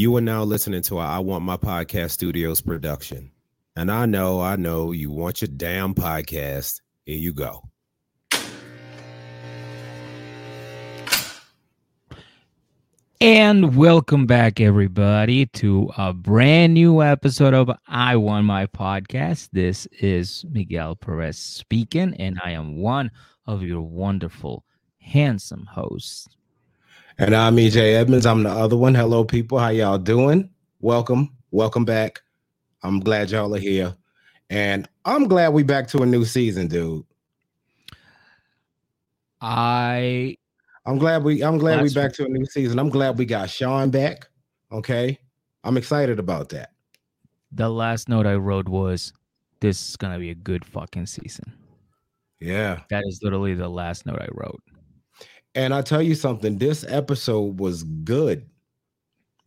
You are now listening to I Want My Podcast Studios production. And I know, I know you want your damn podcast. Here you go. And welcome back, everybody, to a brand new episode of I Want My Podcast. This is Miguel Perez speaking, and I am one of your wonderful, handsome hosts. And I'm EJ Edmonds. I'm the other one. Hello, people. How y'all doing? Welcome. Welcome back. I'm glad y'all are here. And I'm glad we back to a new season, dude. I I'm glad we I'm glad we back to a new season. I'm glad we got Sean back. Okay. I'm excited about that. the last note I wrote was this is gonna be a good fucking season. Yeah. That is literally the last note I wrote. And I tell you something, this episode was good.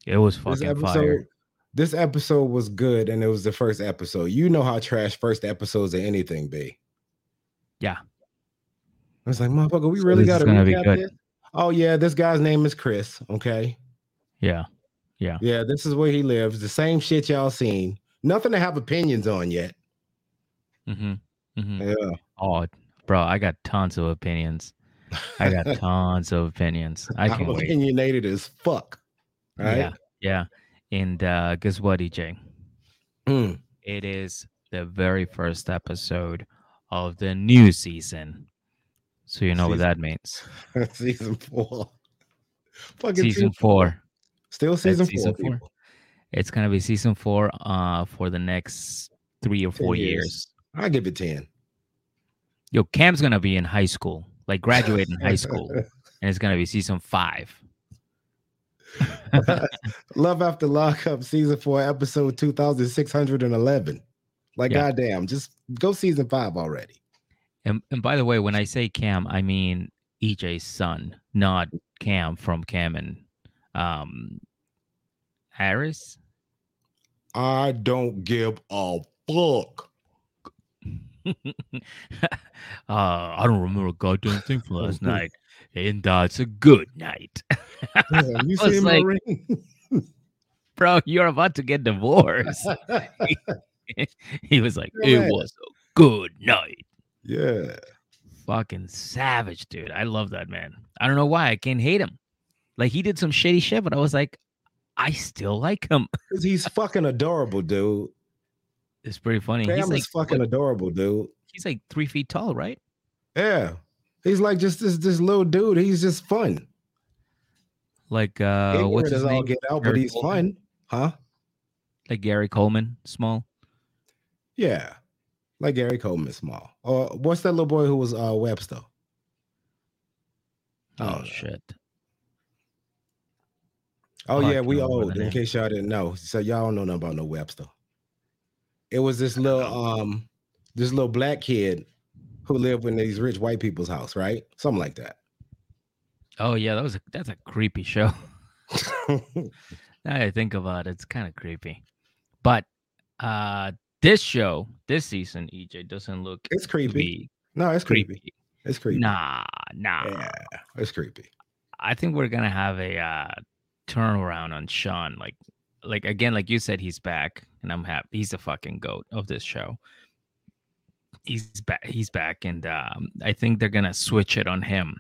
It was This fucking episode, fire. this episode was good, and it was the first episode. You know how trash first episodes of anything be. Yeah. I was like, motherfucker, we really this got to be recap good. this. Oh yeah, this guy's name is Chris. Okay, Yeah. Yeah. yeah, this is where he lives. The same shit y'all seen. Nothing to have opinions on yet. Mm-hmm. Mm-hmm. Yeah, Oh, bro, I got tons of opinions. I got tons of opinions. I I'm can wait. opinionated as fuck. Right? Yeah, yeah. And uh, guess what, EJ? Mm. It is the very first episode of the new season. So you know what that means. season four. Fucking Season four. Still season, season four. four. It's gonna be season four uh for the next three or four years. years. I give it ten. Yo, Cam's gonna be in high school, like graduating high school, and it's gonna be season five. Love After Lockup, season four, episode 2611. Like, Yeah. goddamn, just go season five already. And and by the way, when I say Cam, I mean EJ's son, not Cam from Cam and um Harris. I don't give a fuck. uh, I don't remember a goddamn thing from last night, and uh, it's a good night, Damn, you see like- bro. You're about to get divorced. he was like, Yeah. "It was a good night." yeah. Fucking savage, dude. I love that man. I don't know why I can't hate him. Like he did some shitty shit, but I was like, I still like him. he's fucking adorable, dude. It's pretty funny. Cam he's like fucking what- adorable, dude. he's like three feet tall, right? Yeah. He's like just this this little dude. He's just fun. Like uh Ignorant what's his name? get out, but he's Coleman? fun. Huh? Like Gary Coleman, small. Yeah. Like Gary Coleman small. Or what's that little boy who was uh Webster? Don't Oh shit. Oh Oh, yeah, we old. In case y'all didn't know, so y'all don't know nothing about no Webster. It was this little um, this little black kid who lived in these rich white people's house, right? Something like that. Oh yeah, that was a that's a creepy show. now I think about it, it's kind of creepy. But uh this show, this season, EJ doesn't look it's creepy. No, it's creepy. creepy. It's creepy. Nah, nah. Yeah, it's creepy. I think we're gonna have a uh turnaround on Sean. Like like again, like you said, he's back, and I'm happy. He's the fucking goat of this show. He's back. He's back, and um, I think they're gonna switch it on him.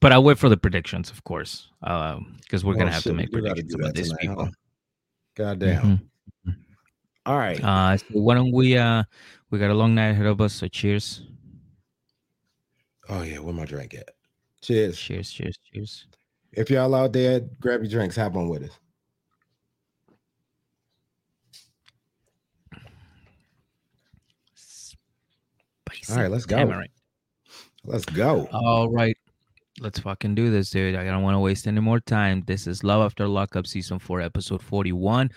But I'll wait for the predictions, of course, because we're Oh, gonna have to make predictions about these tonight, people. huh? God damn. Mhm. All right. Uh, so why don't we? Uh, we got a long night ahead of us, so cheers, oh yeah, where my drink at? Cheers. cheers, cheers, cheers. If y'all out there, grab your drinks. Have one with us. Spicy All right, let's go. tamarind. Let's go. All right. Let's fucking do this, dude. I don't want to waste any more time. This is Love After Lockup Season 4, Episode 41.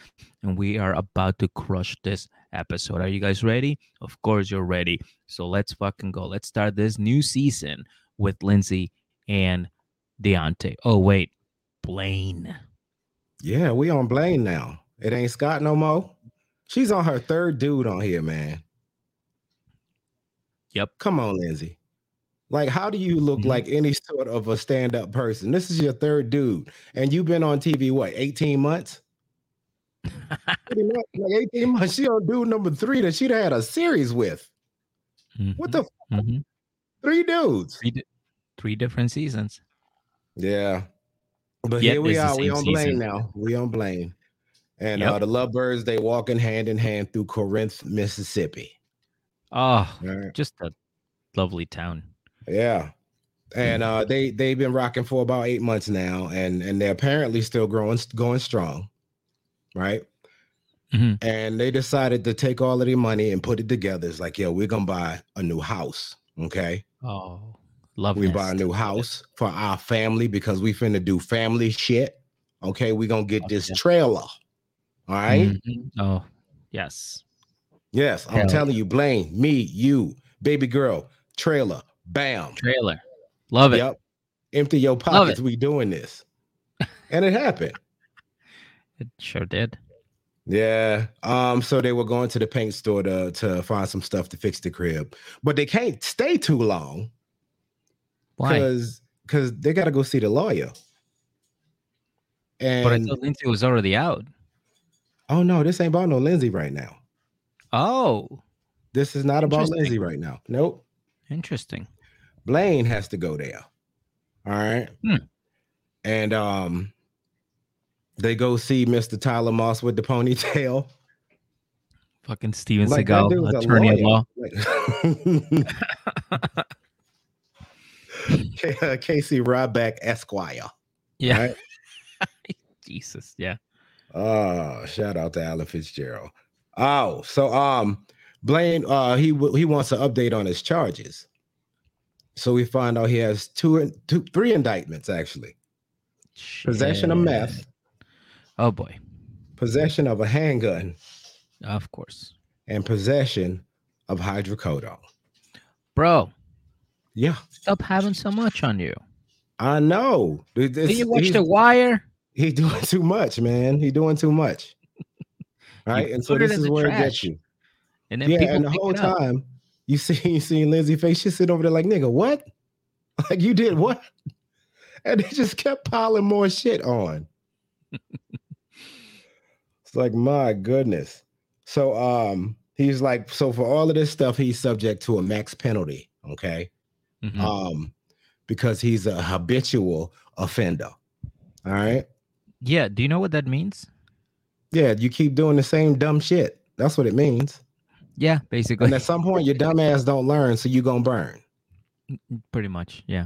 And we are about to crush this episode. Are you guys ready? Of course, you're ready. So let's fucking go. Let's start this new season with Lindsay and Deontay. Oh, wait. Blaine. Yeah, we on Blaine now. It ain't Scott no more. She's on her third dude on here, man. Yep. Come on, Lindsay. Like, how do you look Mhm. like any sort of a stand-up person? This is your third dude, and you've been on TV what 18 months? Pretty much, like 18 months. She on dude number three that she'd had a series with. What the Mhm. three dudes? three, di- three different seasons? Yeah. But Yet here we are. We on Blaine season. now. We on Blaine. And Yep. uh the Lovebirds, they walking hand in hand through Corinth, Mississippi. Oh, right. just a lovely town. Yeah. And Mm-hmm. uh they they've been rocking for about eight months now, and and they're apparently still growing going strong, right? Mhm. And they decided to take all of their money and put it together. It's like, yo, we're gonna buy a new house. Okay. Oh, love We buy a new house for our family because we finna do family shit. Okay, we gonna get Fuck this yeah. trailer. All right. Mhm. Oh, yes. Yes, I'm Hell telling you, Blaine, me, you, baby girl, trailer, bam. Trailer. Love it. Yep. Empty your pockets. We doing this. And it happened. It sure did. Yeah. Um, so they were going to the paint store to to find some stuff to fix the crib, but they can't stay too long? Because because they gotta go see the lawyer. But I And thought Lindsay was already out. oh no, this ain't about no Lindsay right now. Oh, This is not about. Lindsay right now. Nope. interesting. Blaine has to go there. All right. Hmm. And um they go see Mr. Tyler Moss with the ponytail. Fucking Steven Like, Seagal, attorney at law. Like- K- uh, Casey Ryback Esquire. Yeah. Right? Jesus. Yeah. Oh, shout out to Alan Fitzgerald. Oh, so um Blaine uh he w- he wants an update on his charges. So we find out he has two two three indictments actually. Possession of meth, Oh boy. possession of a handgun, Of course. and possession of hydrocodone. Bro, Yeah, stop having so much on you. I know. Did you watch The Wire? He doing too much, man. He doing too much. Right, and so this is where it gets you. And then Yeah, and the whole time you see you see Lindsay face, she sit over there like nigga, what? Like you did what? And they just kept piling more shit on. it's like my goodness. So um he's like, so for all of this stuff, he's subject to a max penalty. Okay. Mhm. Um, because he's a habitual offender. All right. yeah. Do you know what that means? Yeah, you keep doing the same dumb shit. That's what it means. Yeah, basically. And at some point, your dumb ass don't learn, so you gonna burn. Pretty much. Yeah.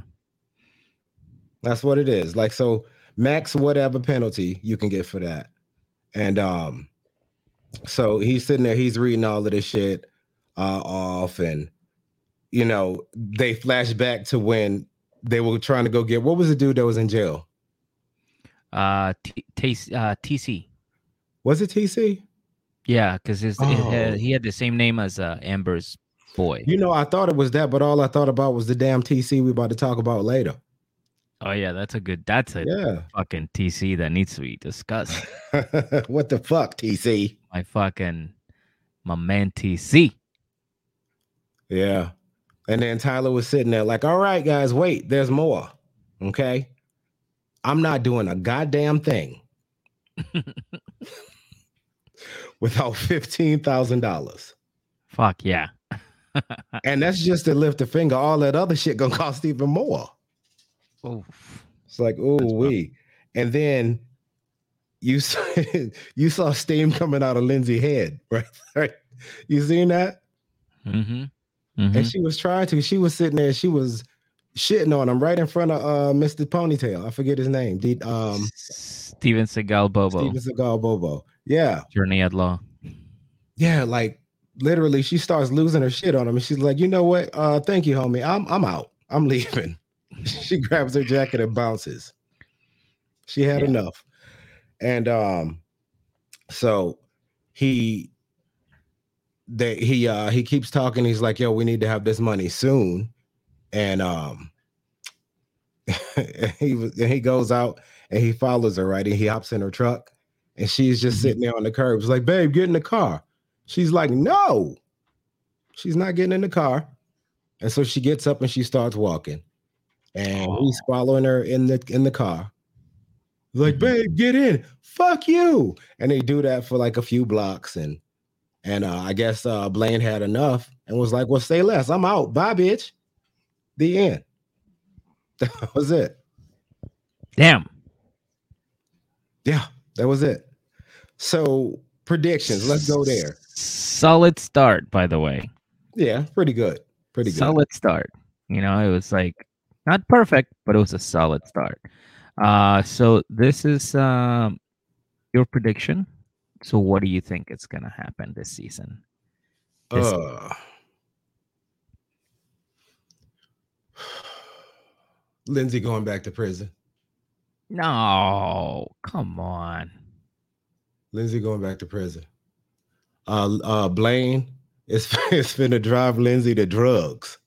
That's what it is. Like so, max whatever penalty you can get for that. And um, so he's sitting there, he's reading all of this shit uh off, and you know, they flash back to when they were trying to go get what was the dude that was in jail? Uh, T- T- uh TC. Was it TC? Yeah, because his it had, Oh. he had the same name as uh, Amber's boy. You know, I thought it was that, but all I thought about was the damn TC we about to talk about later. Oh yeah, that's a good. That's a Yeah. fucking TC that needs to be discussed. what the fuck, TC? my fucking my man TC. Yeah. And then Tyler was sitting there like, all right, guys, wait, there's more. Okay. I'm not doing a goddamn thing without $15,000. Fuck yeah. And that's just to lift a finger. All that other shit gonna cost even more. Oh, It's like, oh, we. And then you saw, you saw steam coming out of Lindsay's head, right? right? You seen that? mm-hmm. And she was trying to. She was sitting there. She was shitting on him right in front of uh Mr. Ponytail. I forget his name. D- um Steven Seagal Bobo, Steven Seagal Bobo. Yeah, Journey at Law. yeah. Like literally, she starts losing her shit on him, and she's like, "You know what? Uh, thank you, homie. I'm I'm out. I'm leaving." she grabs her jacket and bounces. She had Yeah. enough, and um, so he they he uh he keeps talking. He's like, "Yo, we need to have this money soon," and um, he was and he goes out and he follows her right, and he hops in her truck, and she's just Mhm. sitting there on the curb. It's like, "Babe, get in the car." She's like, "No." She's not getting in the car. And so she gets up and she starts walking. And Oh. he's following her in the in the car. Like, Mhm. babe, get in. Fuck you. And they do that for like a few blocks. And and uh, I guess uh Blaine had enough and was like, Well, say less. I'm out. Bye, bitch. The end. That was it. Damn. Yeah, that was it. So predictions. Let's go there. Solid start, by the way. Yeah, pretty good. Pretty good. Solid start. You know, it was like not perfect, but it was a solid start. Uh so this is um your prediction. So what do you think is gonna happen this season? this- Uh, Lindsay going back to prison. No, come on. Lindsay going back to prison. Uh, uh, Blaine is is finna drive Lindsay to drugs.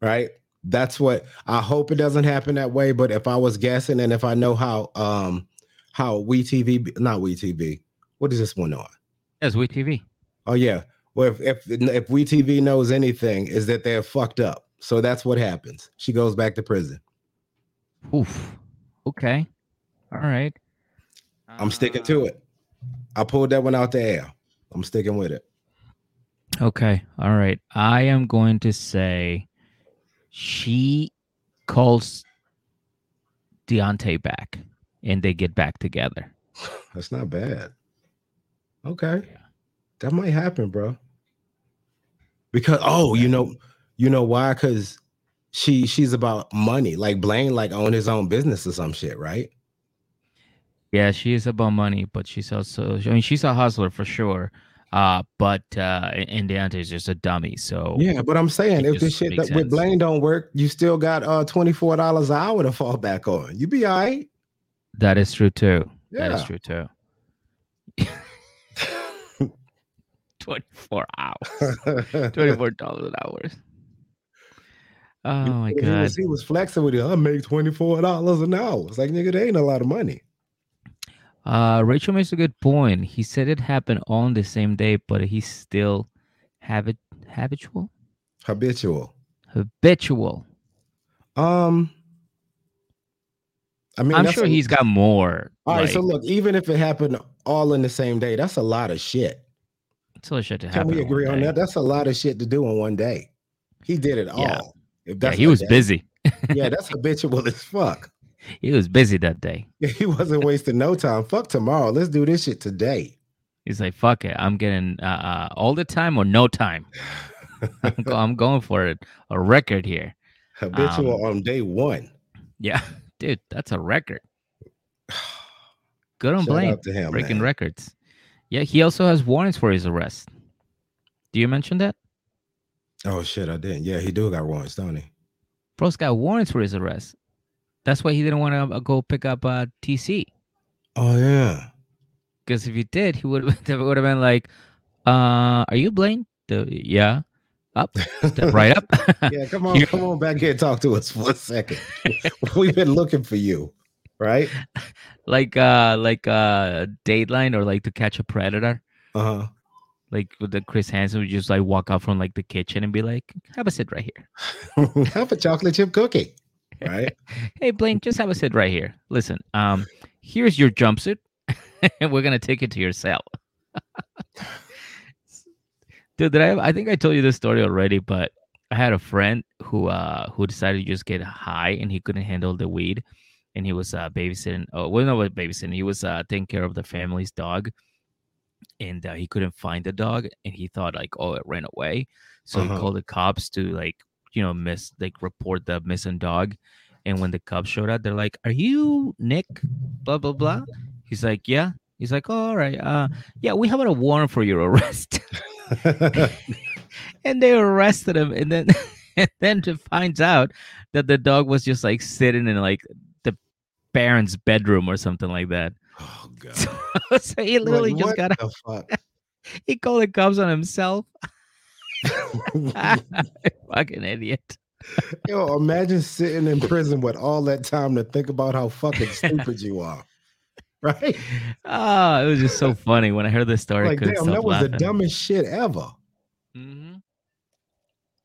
Right. That's what I hope it doesn't happen that way. But if I was guessing, and if I know how, um, how we TV, not we TV, what is this one on? That's We TV. Oh yeah. Well, if if if we TV knows anything, is that they're fucked up. So that's what happens. She goes back to prison. Oof. Okay. All right. I'm sticking to it. I pulled that one out the air. I'm sticking with it. Okay. All right. I am going to say she calls Deontay back and they get back together. That's not bad. Okay. Yeah. That might happen, bro. Because oh, you know, you know why? Because she she's about money. Like Blaine, like own his own business or some shit, right? Yeah, she is about money, but she's also, I mean, she's a hustler for sure. Uh, but uh, and Deontay is just a dummy. So Yeah, but I'm saying if this shit that with. Blaine don't work, you still got uh twenty four dollars an hour to fall back on. You be all right. That is true too. That is true too. 24 hours. $24 an hour. Oh my he God. was, he was flexing with it. I make twenty four dollars an hour. It's like nigga, that ain't a lot of money. Uh, Rachel makes a good point. He said it happened on the same day, but he's still habit habitual, Habitual. habitual. Um, I mean, I'm sure a- he's got more. All right, so look, even if it happened all in the same day, that's a lot of shit. it's all shit to Can happen. Can we agree on day. that? That's a lot of shit to do in one day. He did it Yeah. all. If Yeah, he was day. busy. Yeah, that's habitual as fuck. He was busy that day. He wasn't wasting no time. Fuck tomorrow. Let's do this shit today. He's like, "Fuck it, I'm getting uh, uh all the time or no time. I'm, go- I'm going for it. A record here. Habitual Um, on day one. Yeah, dude, that's a record. Good on Shout Blaine. to him. breaking man. records. Yeah, he also has warrants for his arrest. Do you mention that? Oh shit, I didn't. Yeah, he do got warrants, don't he? Bro's got warrants for his arrest. That's why he didn't want to go pick up uh, TC. Oh yeah. Because if he did, he would have would have been like, uh, "Are you Blaine?" The, yeah, up, step right up. Yeah, come on, come on back here and talk to us for a second. We've been looking for you, right? like uh, like uh, Dateline or like To Catch a Predator. Uh-huh. Like with the Chris Hansen would just like walk out from like the kitchen and be like, "Have a sit right here." Have a chocolate chip cookie. Right? Hey Blaine, just have a sit right here. Listen, um, here's your jumpsuit, and we're gonna take it to your cell. Dude, did I? I think I told you this story already, but I had a friend who uh who decided to just get high and he couldn't handle the weed, and he was uh babysitting. Oh, well, no, what babysitting? He was uh taking care of the family's dog, and uh, he couldn't find the dog, and he thought like, oh, it ran away. So Uh-huh. he called the cops to like you know miss like report the missing dog. And when the cops showed up, they're like, "Are you Nick?" Blah blah blah. He's like, "Yeah." He's like, oh, "All right, uh, yeah, we have a warrant for your arrest." and they arrested him, and then and then to finds out that the dog was just like sitting in like the parents' bedroom or something like that. oh god. So, so he literally Like, just what got the fuck? he called the cops on himself. Fucking idiot. Yo, imagine sitting in prison with all that time to think about how fucking stupid you are. Right? Oh, it was just so funny when I heard this story. I Like, damn, that was the dumbest shit ever. Mhm.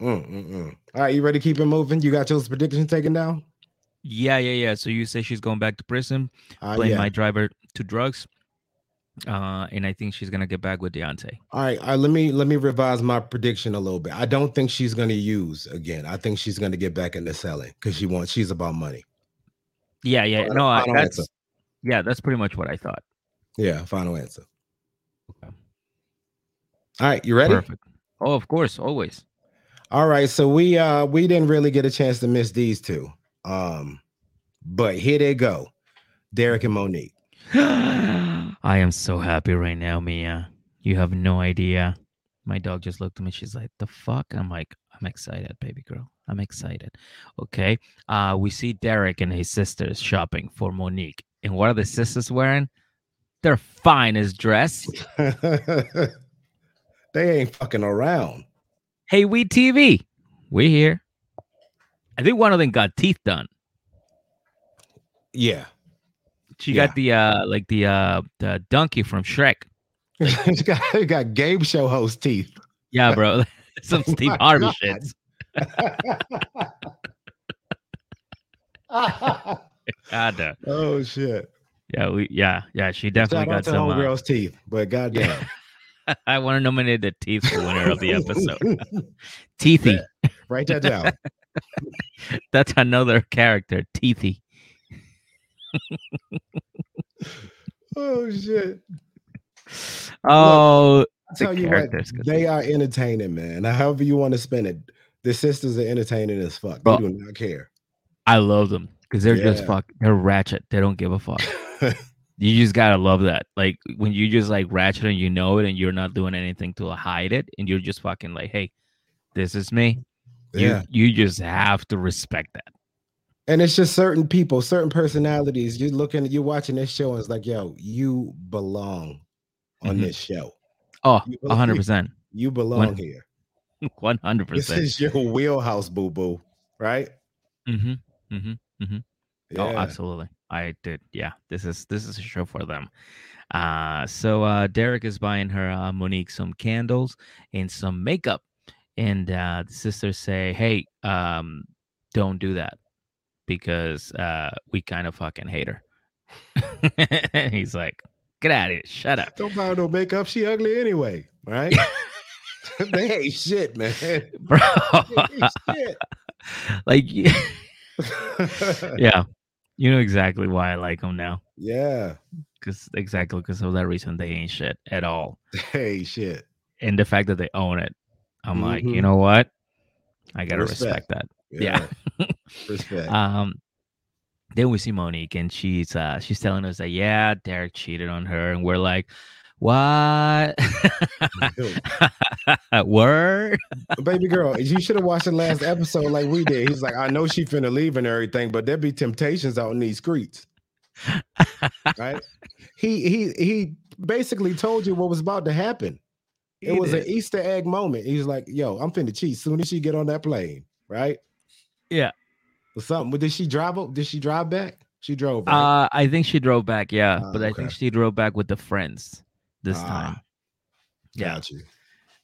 Mm, mm, mm. All right, you ready to keep it moving? You got your predictions taken down? Yeah, yeah, yeah. So you say she's going back to prison, Uh, Blaine yeah. my driver to drugs, uh, and I think she's gonna get back with Deontay. All right, all right, let me let me revise my prediction a little bit. I don't think she's going to use again. I think she's going to get back into selling because she wants. She's about money. Yeah, yeah. Final- No, I- final that's answer. Yeah, that's pretty much what I thought. Yeah, final answer. Okay. All right, you ready? Perfect. Oh, of course, always. All right, so we uh we didn't really get a chance to miss these two. Um, but here they go. Derek and Monique. I am so happy right now, Mia. You have no idea. My dog just looked at me. She's like, "The fuck?" I'm like, "I'm excited, baby girl. I'm excited." Okay. Uh, we see Derek and his sisters shopping for Monique, and what are the sisters wearing? Their finest dress. they ain't fucking around. Hey, we TV. We here. I think one of them got teeth done. Yeah. She Yeah. got the uh like the uh the donkey from Shrek. you got, got game show host teeth. Yeah, bro. Some Oh Steve Harvey God. Shits. God, uh, oh shit. yeah, we yeah, yeah. She Shout definitely out got to some. Uh, homegirl's teeth, but goddamn. I want to nominate the teeth for winner of the episode. Teethy. Write that down. That's another character. Teethy. oh shit. Oh, I tell you what, they are entertaining, man. Now, however you want to spin it, the sisters are entertaining as fuck. Bro. They do not care. I love them because they're just Yeah. fuck. They're ratchet. They don't give a fuck. you just gotta love that. Like when you just like ratchet and you know it, and you're not doing anything to hide it, and you're just fucking like, hey, this is me. yeah. You you just have to respect that. And it's just certain people, certain personalities. You're looking, you're watching this show, and it's like, yo, you belong on Mhm. this show. Oh, hundred percent, You belong here. one hundred percent. This is your wheelhouse, boo boo. Right? Mm-hmm. Mm-hmm. Yeah. Oh, absolutely. I did. Yeah, this is this is a show for them. Uh so uh Derek is buying her uh, Monique some candles and some makeup, and uh the sisters say, "Hey, um, don't do that because uh we kind of fucking hate her." and he's like, "Get out of here! Shut up, Don't buy her no makeup. She ugly anyway. Right? they ain't shit, man. Bro." shit. like, yeah, you know exactly why I like them now. yeah. Because exactly because of that reason, they ain't shit at all. Hey, shit. and the fact that they own it, I'm like, you Mhm. know what? I gotta Respect. respect, that. Yeah. Respect. Um, then we see Monique, and she's uh she's telling us that yeah, Derek cheated on her, and we're like, what? Word? Baby girl, you should have watched the last episode like we did. He's like, I know she finna leave and everything, but there be temptations out in these streets. Right? he he he basically told you what was about to happen. It was an Easter egg moment. He's like, yo, I'm finna cheat soon as she get on that plane, right? Yeah. Or something. But did she drive up? Did she drive back? She drove back. Uh, I think she drove back, yeah, Ah, but I think she drove back with the friends this Ah, time. Yeah. Got you.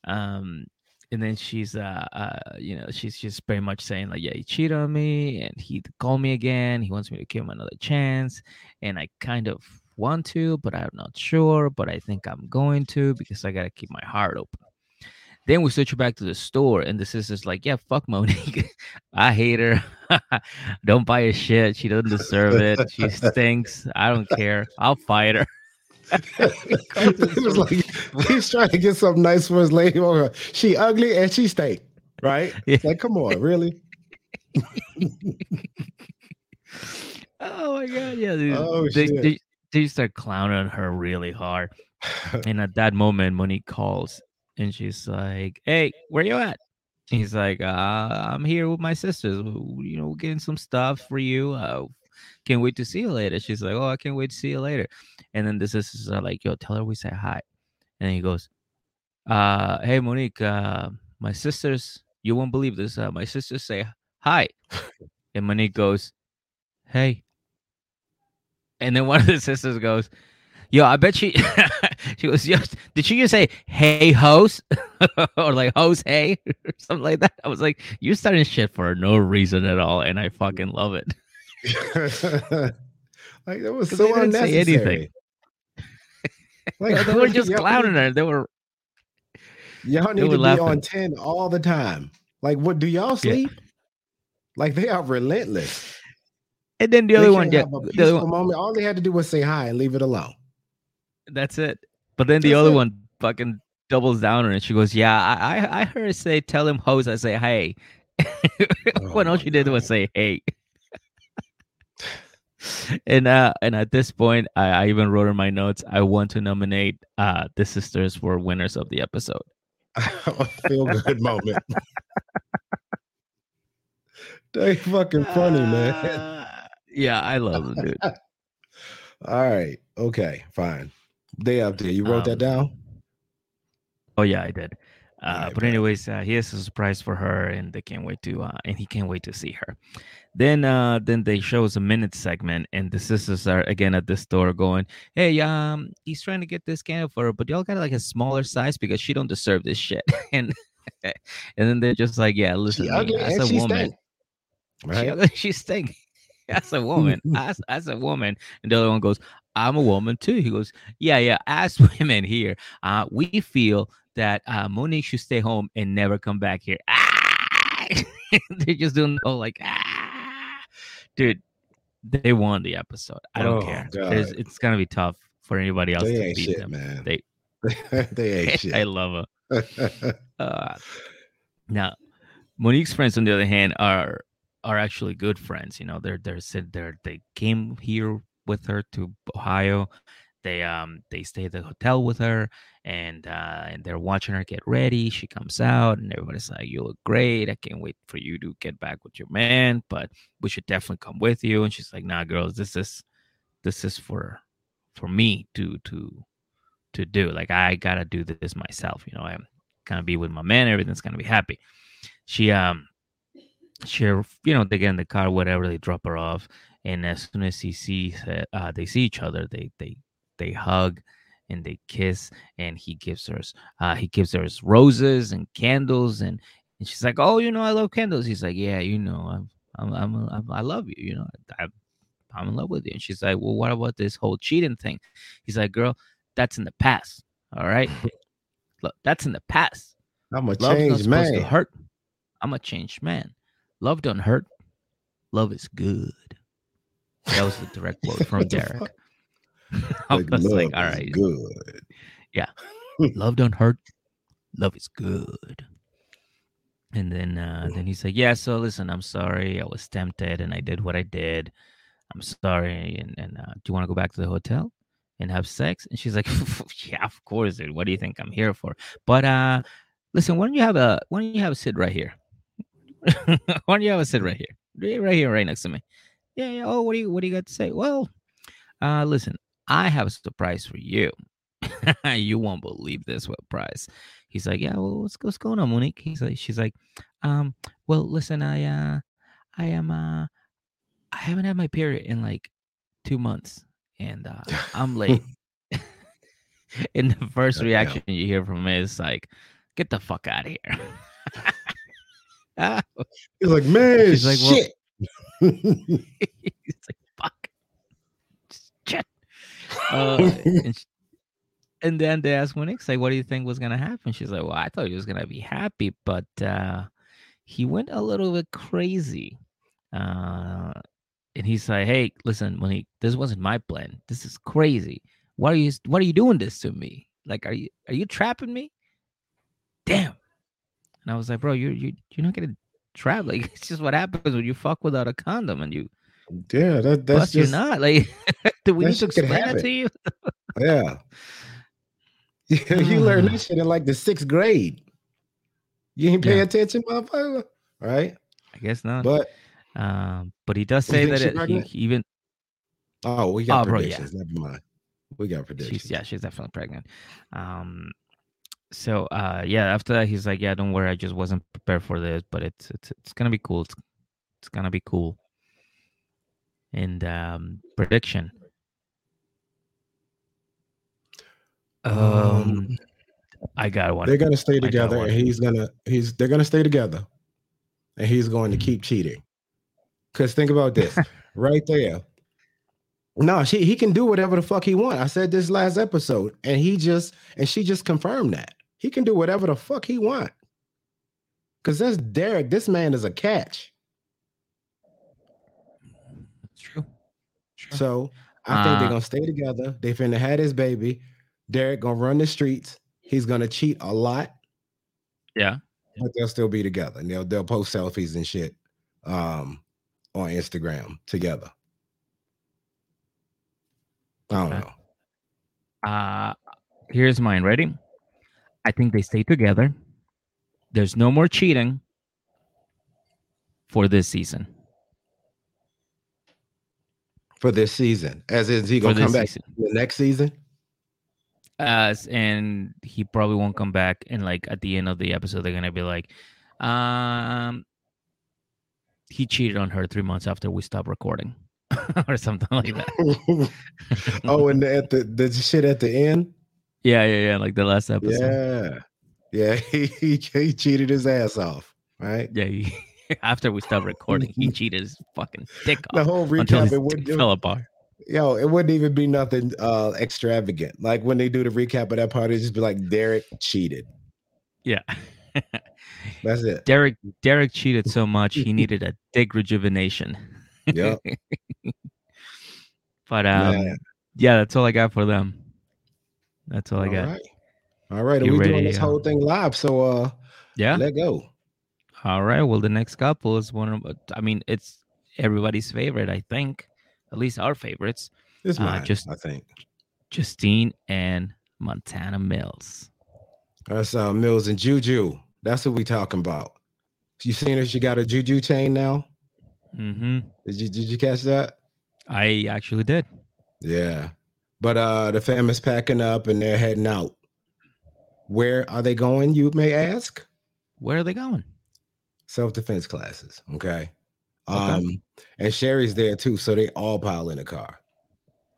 um and then she's uh uh you know she's just pretty much saying like yeah he cheated on me and he called me again. He wants me to give him another chance and i kind of want to but i'm not sure but i think i'm going to because i gotta keep my heart open. Then we switch back to the store and the sister's like yeah fuck monique. I hate her. Don't buy her shit. She doesn't deserve it. She stinks. I don't care. I'll fight her he was like, he's trying to get something nice for his lady. She ugly and she stink, right? Yeah. Like, come on, really? Oh my god, yeah, dude. Oh, they, shit. they they start clowning on her really hard. And at that moment, Monique calls and she's like, Hey, where you at? He's like, uh, I'm here with my sisters. You know, getting some stuff for you. Uh, can't wait to see you later. She's like, Oh, I can't wait to see you later. And then the sisters are like, Yo, tell her we say hi. And he goes, uh, hey Monique, uh, my sisters, you won't believe this. Uh, my sisters say hi. and Monique goes, Hey. And then one of the sisters goes, Yo, I bet she she was just did she just say hey host or like host hey or something like that? I was like, you're starting shit for no reason at all, and I fucking love it. like that was so they didn't say unnecessary. anything. Like they were just clowning her. They were Y'all need to be laughing. on 10 all the time. Like, what do y'all sleep? Like they are relentless. and then the They other one, yeah, the other one, moment. All they had to do was say hi and leave it alone. that's it. But then the That's other it. one fucking doubles down on it. She goes, "Yeah, I I, I heard her say tell him host." I say, "Hey." when all Oh she did was say, "Hey." And uh and at this point I, I even wrote in my notes i want to nominate uh the sisters for winners of the episode a feel good moment. they fucking funny, man. Uh, yeah i love them dude All right. Okay. Fine. They up there. You wrote that Um, down? oh yeah i did uh but anyways uh, he has a surprise for her and they can't wait to uh and he can't wait to see her then uh then they show us a minute segment and the sisters are again at the store going hey um he's trying to get this candle for her but y'all got like a smaller size because she don't deserve this shit and and then they're just like yeah listen me, as a woman. She, Right? she stink. As a woman, as, as a woman, and the other one goes, "I'm a woman too." He goes, "Yeah, yeah." As women here, uh, we feel that uh, Monique should stay home and never come back here. Ah! They're just doing whole like, ah! dude. They won the episode. I don't Oh, care. It's gonna be tough for anybody else They to ain't beat shit, them. man. They- they ain't shit. I love her. Uh, now, Monique's friends, on the other hand, are are actually good friends. You know, they're they're said they're they came here with her to Ohio. They um they stay at the hotel with her, and uh, and they're watching her get ready. She comes out, and everybody's like, "You look great. I can't wait for you to get back with your man, but we should definitely come with you." And she's like, "Nah, girls, this is this is for for me to to to do. Like I gotta do this myself. You know, I'm gonna be with my man. Everything's gonna be happy." She um she you know they get in the car whatever they drop her off and as soon as he sees uh, they see each other they they they hug and they kiss and he gives her uh he gives her roses and candles and and she's like oh you know i love candles he's like yeah you know i'm i'm, I'm, I'm i love you you know I, i'm in love with you and she's like well what about this whole cheating thing he's like girl that's in the past all right look that's in the past I'm a Love's not changed man. hurt. I'm a changed man. Love don't hurt. Love is good. That was the direct quote from Derek. I Like, was like, all right, Good. love don't hurt. Love is good. And then uh, then he's like, yeah. So listen, I'm sorry. I was tempted and I did what I did. I'm sorry. And and uh, do you want to go back to the hotel and have sex? And she's like, yeah, of course, dude. What do you think I'm here for? But uh, listen, why don't you have a why don't you have a sit right here? why don't you have a sit right here? Right right here, right next to me. Yeah, yeah. Oh, what do you what do you got to say? Well, uh, listen, I have a surprise for you. you won't believe this what prize. He's like, yeah, well, what's what's going on, Monique? He's like, she's like, um, well, listen, I uh, I am uh, I haven't had my period in like two months, and uh, I'm late. and the first reaction you hear from me is like, get the fuck out of here. He's like, man, She's like, well- He's like. Shit. Uh, and, sh- and then they ask Monique, like, what do you think was gonna happen? She's like, Well, I thought he was gonna be happy, but uh he went a little bit crazy. Uh and he's like, Hey, listen, Monique, this wasn't my plan. This is crazy. Why are you what are you doing this to me? Like, are you are you trapping me? Damn. And I was like, bro, you're you you're not gonna trap. Like it's just what happens when you fuck without a condom and you yeah, that, that's Plus, you're not like. do we need to explain that to you? yeah. You learned Ah. this shit in like the sixth grade. You ain't pay Yeah. attention, motherfucker. Right? I guess not. But um, but he does say that it, he, he even oh, we got Oh, bro, yeah. predictions. Never mind. We got predictions. she's yeah she's definitely pregnant. Um, so uh yeah after that he's like yeah don't worry I just wasn't prepared for this but it's it's it's gonna be cool it's, it's gonna be cool. And um prediction. Um, I got one. they're gonna stay together, and he's gonna he's they're gonna stay together, and he's going to keep cheating. Cause think about this, right there. No, she he can do whatever the fuck he want. I said this last episode, and he just and she just confirmed that he can do whatever the fuck he want. Cause that's Derek. This man is a catch. That's true. True. So I think they're Uh, gonna stay together. They finna have his baby. Derek gonna run the streets. He's gonna cheat a lot, yeah. but they'll still be together. And they'll they'll post selfies and shit um on Instagram together. I don't Okay. know. Uh here's mine. Ready? I think they stay together. There's no more cheating for this season. For this season. As is he gonna come back season. the next season? As and he probably won't come back. And like at the end of the episode, they're gonna be like, um, he cheated on her three months after we stopped recording, or something like that. oh, and the, at the the shit at the end? Yeah, yeah, yeah. Like the last episode. Yeah. Yeah, he, he he cheated his ass off. Right? Yeah. he- after we stopped recording, he cheated his fucking dick off. The whole recap it wouldn't it- fell apart. Yo, it wouldn't even be nothing uh extravagant. Like when they do the recap of that part, it'd just be like Derek cheated. Yeah. That's it. Derek Derek cheated so much he needed a dick rejuvenation. Yep. But um, Man. yeah, that's all I got for them. That's all I All got. right. All right. And we're doing this uh, whole thing live. So uh Yeah. let go. All right. Well, the next couple is one of. I mean, it's everybody's favorite. I think, at least our favorites, It's Uh, mine, just- I think. Justine and Montana Mills. That's uh Mills and Juju. That's what we talking about. You seen her? She got a Juju chain now. Mm-hmm. Did you did you catch that? I actually did. Yeah. But uh the fam is packing up and they're heading out. Where are they going, you may ask? Where are they going? Self-defense classes. Okay. Okay. Um and Sherry's there too, so they all pile in the car.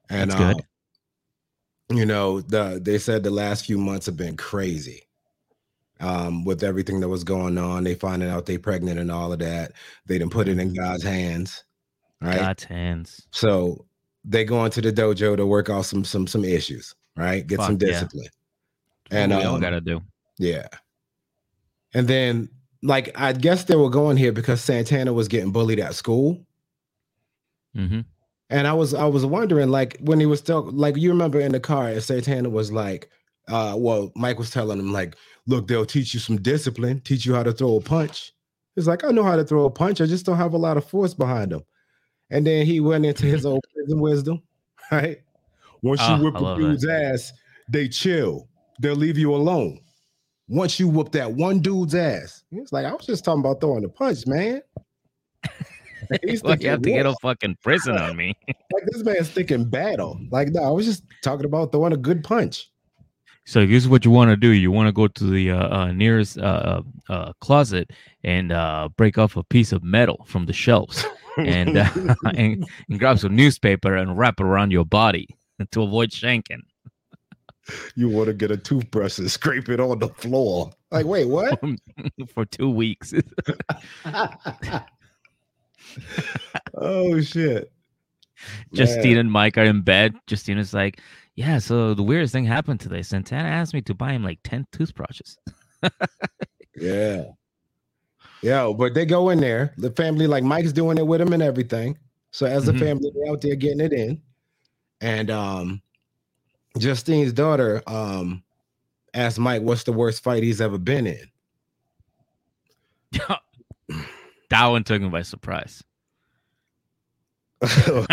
And That's good. uh, you know, the they said the last few months have been crazy. Um, with everything that was going on, they finding out they pregnant and all of that. They didn't put it in God's hands. Right. God's hands. So they go into the dojo to work out some some some issues, right? Get some Fuck yeah. discipline. And And we all um, gotta do. yeah. And then like I guess they were going here because Santana was getting bullied at school. Mm-hmm. And I was I was wondering, like, when he was still like you remember in the car, and Santana was like, uh, well, Mike was telling him, like, look, they'll teach you some discipline, teach you how to throw a punch. He's like, I know how to throw a punch, I just don't have a lot of force behind them. And then he went into his old prison wisdom, right? Once you whip I a dude's ass, they chill. They'll leave you alone. Once you whoop that one dude's ass, he's like, I was just talking about throwing a punch, man. He's Like you have to get a fucking prison on me. like this man's thinking battle. Like, no, I was just talking about throwing a good punch. So this is what you want to do. You want to go to the uh, uh, nearest uh, uh, uh, closet and uh, break off a piece of metal from the shelves and, uh, and and grab some newspaper and wrap it around your body to avoid shanking. You want to get a toothbrush and scrape it on the floor. Like, wait, what? for two weeks. oh shit. Justine Man. and Mike are in bed. Justina's like, "Yeah, so the weirdest thing happened today. Santana asked me to buy him like ten toothbrushes." Yeah. Yeah, but they go in there. The family, like Mike's doing it with him and everything. So as a family, they're out there getting it in. And um Justine's daughter um asked Mike what's the worst fight he's ever been in. that one took him by surprise. There's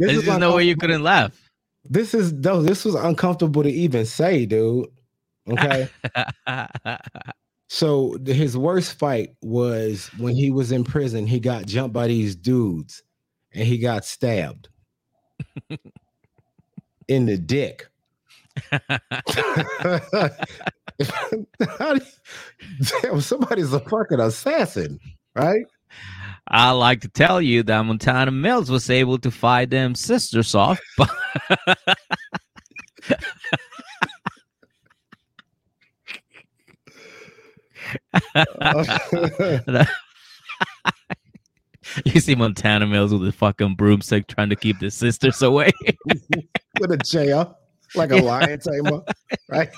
is just no way you couldn't laugh. this is no, this was uncomfortable to even say, dude. Okay. So his worst fight was when he was in prison. He got jumped by these dudes, and he got stabbed in the dick. Damn, somebody's a fucking assassin, right? I like to tell you that Montana Mills was able to fight them sisters off. But you see Montana Mills with his fucking broomstick trying to keep the sisters away. with a jail, like a lion tamer, right?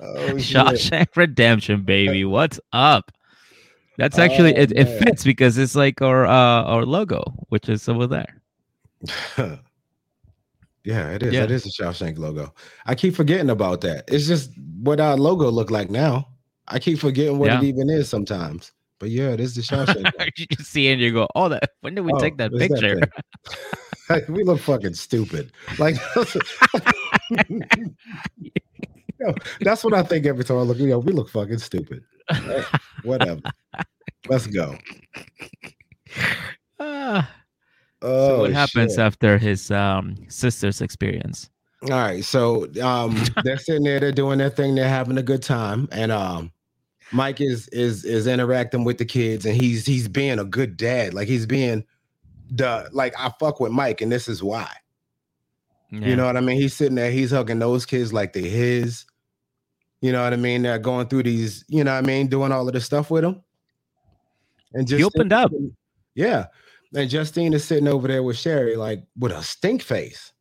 oh. Shawshank Redemption, baby. What's up? That's actually Oh, it, it fits because it's like our uh our logo, which is over there. yeah, it is. Yeah. It is the Shawshank logo. I keep forgetting about that. It's just what our logo look like now. I keep forgetting what Yeah. it even is sometimes. But yeah, it is the Shawshank. you see and you go, Oh, that when did we Oh, take that picture? Like, we look fucking stupid. Like that's what I think every time I look. You know, we look fucking stupid. Whatever. Let's go. Ah, Oh, so what happens shit. after his um sister's experience? All right, so um, they're sitting there, they're doing their thing, they're having a good time, and um, Mike is is is interacting with the kids, and he's he's being a good dad, like he's being the like I fuck with Mike, and this is why. Yeah. You know what I mean? He's sitting there, he's hugging those kids like they're his. You know what I mean? They're going through these, you know what I mean, doing all of this stuff with him. And just he opened up. Yeah. And Justine is sitting over there with Sherry, like with a stink face.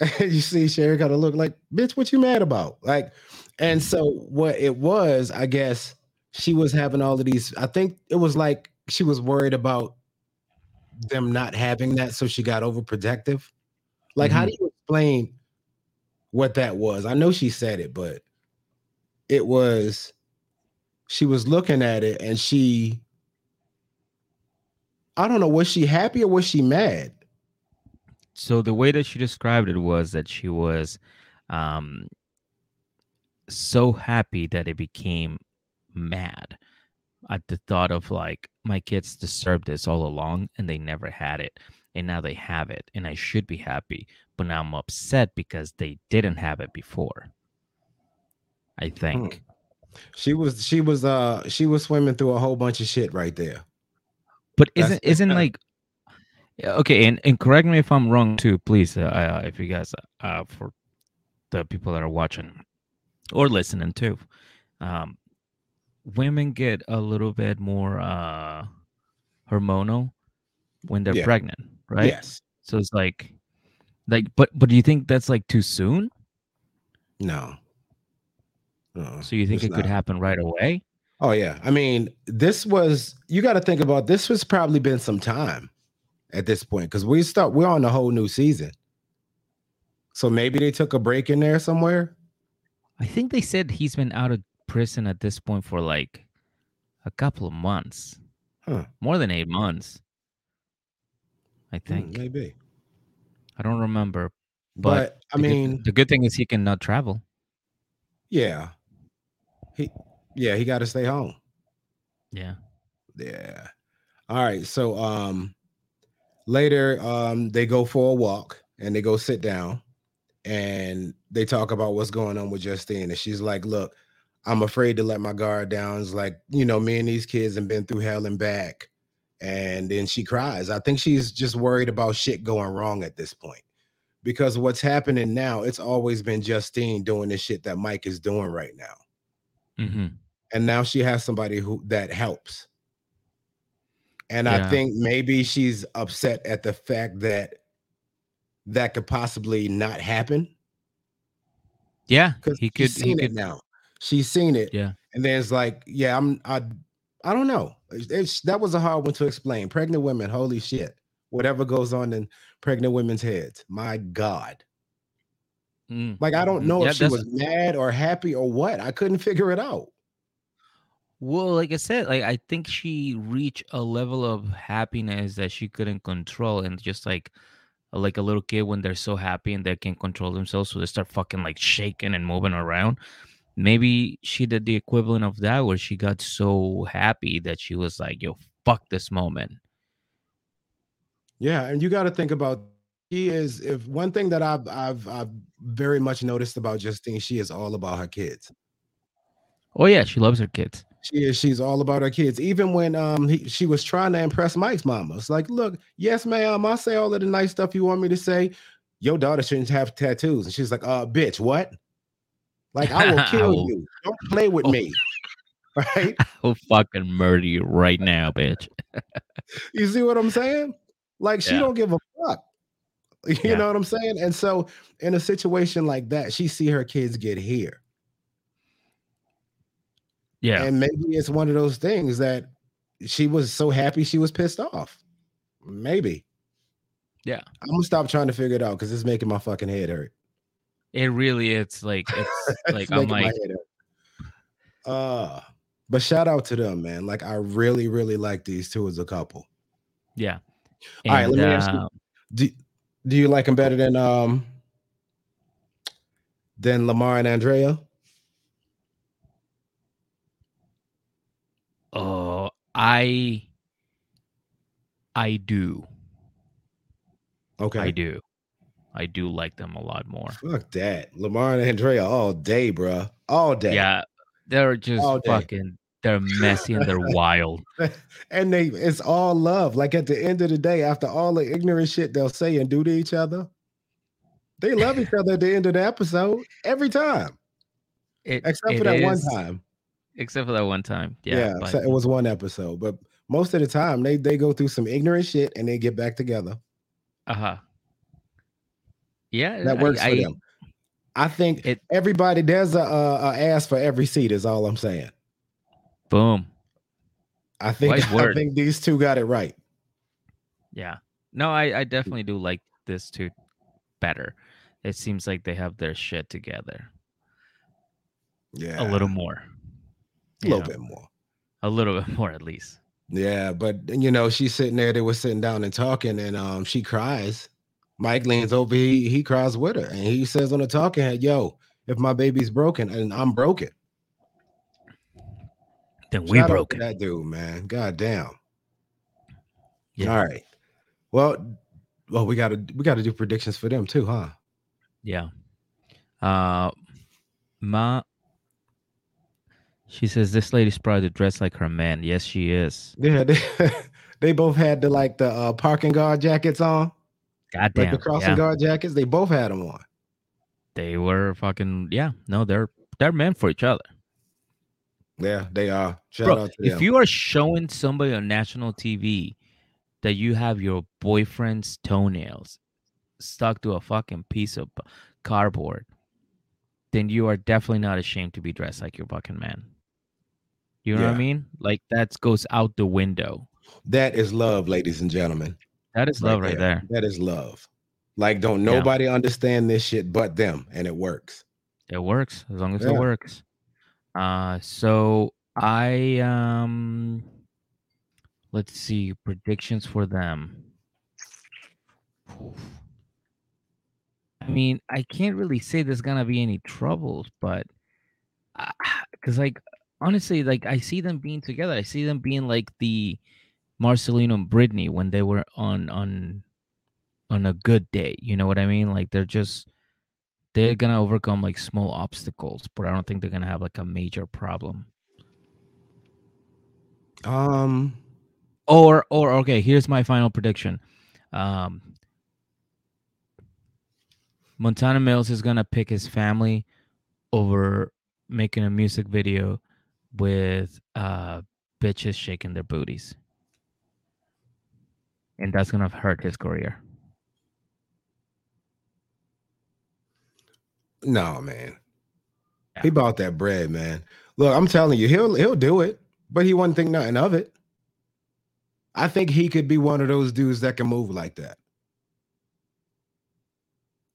you see Sherry got of look like, bitch, what you mad about? Like, and so what it was, I guess she was having all of these. I think it was like she was worried about them not having that, so she got overprotective. Like, how Mhm. do you explain what that was? I know she said it, but it was she was looking at it and she I don't know, was she happy or was she mad? so the way that she described it was that she was um so happy that it became mad at the thought of like my kids deserved this all along and they never had it and now they have it and i should be happy but now i'm upset because they didn't have it before i think She was she was uh she was swimming through a whole bunch of shit right there. but isn't isn't like okay and, and correct me if i'm wrong too please uh, if you guys uh for the people that are watching or listening too um women get a little bit more uh hormonal when they're Yeah. pregnant right Yes. so it's like like but but do you think that's like too soon No. No, so you think it could happen right away Oh yeah. I mean, this was you got to think about this was probably been some time at this point because we start we're on a whole new season. So maybe they took a break in there somewhere. I think they said he's been out of prison at this point for like a couple of months Huh. more than eight months i Hmm, think maybe. i don't remember But, but I the good- mean, the good thing is he cannot travel yeah. He yeah, he got to stay home. yeah Yeah. All right. So um later um they go for a walk and they go sit down and they talk about what's going on with Justine. And she's like, look, I'm afraid to let my guard down. It's like, you know, me and these kids have been through hell and back. And then she cries. I think she's just worried about shit going wrong at this point. Because what's happening now, it's always been Justine doing the shit that Mike is doing right now. hmm and now she has somebody who that helps and i think maybe she's upset at the fact that that could possibly not happen? Yeah because he she's could he seen it could now. She's seen it. Yeah. and then it's like yeah i'm i i don't know. It's- that was a hard one to explain. Pregnant women holy shit. Whatever goes on in pregnant women's heads. My god. Mm. like i don't Mm, know yeah, if she was mad or happy or what. I couldn't figure it out. Well, like I said, like I think she reached a level of happiness that she couldn't control, and just like like a little kid when they're so happy and they can't control themselves, so they start fucking like shaking and moving around. Maybe she did the equivalent of that, where she got so happy that she was like, "Yo, fuck this moment." Yeah, and you got to think about she is if one thing that I've I've I've very much noticed about Justine, she is all about her kids. Oh yeah, she loves her kids. She is she's all about her kids. Even when um he, she was trying to impress Mike's mama, it's like, look, yes, ma'am, I say all of the nice stuff you want me to say. your daughter shouldn't have tattoos. And she's like, uh, bitch, what? Like, I will kill will- you. Don't play with Oh. me. Right? I'll fucking murder you right now, bitch. You see what I'm saying? Like, she Yeah. don't give a fuck. You Yeah. know what I'm saying? And so, in a situation like that, she see her kids get here. Yeah. And maybe it's one of those things that she was so happy she was pissed off. Maybe. Yeah. I'm gonna stop trying to figure it out because it's making my fucking head hurt. It really it's like it's like I'm like head hurt. Uh but shout out to them, man. Like I really, really like these two as a couple. yeah. All right, let me ask you- uh, Do, do you like them better than um than Lamar and Andrea? I I do. Okay. I do. I do like them a lot more. Fuck that. Lamar and Andrea all day, bro. All day. Yeah. They're just fucking they're messy and they're wild. and they it's all love. Like at the end of the day, after all the ignorant shit they'll say and do to each other, they love each other at the end of the episode every time, It, except it for that one time. Except for that one time. Yeah, Yeah. so it was one episode, but most of the time they they go through some ignorant shit and they get back together. uh-huh. Yeah. That I- works for I- them. I think It- everybody there's a, a, a ass for every seat. Is all I'm saying. Boom. I think Wise I word. think these two got it right. Yeah. No, I, I definitely do like this two better. It seems like they have their shit together Yeah, a little more. A little know, bit more. A little bit more at least. Yeah, but you know, she's sitting there, they were sitting down and talking, and um she cries. Mike leans over, he he cries with her, and he says on the talking head, Yo, if my baby's broken and I'm broken. Then we Shout out to broke that dude, man. God damn. Yeah. All right. Well, well, we gotta we gotta do predictions for them too, huh? Yeah. Uh Ma She says this lady's probably dressed like her man. Yes, she is. Yeah, they, they both had the like the uh, parking guard jackets on, like Goddamn. the crossing yeah. guard jackets. They both had them on. They were fucking yeah. No, they're they're meant for each other. Yeah, they are. Shout Bro, out to if them. you are showing somebody on national TV that you have your boyfriend's toenails stuck to a fucking piece of cardboard, then you are definitely not ashamed to be dressed like your fucking man. You know what I mean? Like that goes out the window. that is love, ladies and gentlemen. That is love right there. That is love. Like, don't Yeah. nobody understand this shit but them, and it works. It works as long as Yeah. it works. Uh so I um let's see predictions for them. I mean, I can't really say there's gonna be any troubles, but because like honestly, like I see them being together. I see them being like the Marcelino and Brittany when they were on on on a good day. You know what I mean? Like they're just they're gonna overcome like small obstacles, but I don't think they're gonna have like a major problem. Um, Or or okay, here's my final prediction. Um Montana Mills is gonna pick his family over making a music video with uh bitches shaking their booties. And that's gonna hurt his career. no, man. Yeah. He bought that bread, man. Look, I'm telling you, he'll he'll do it, but he wouldn't think nothing of it. I think he could be one of those dudes that can move like that.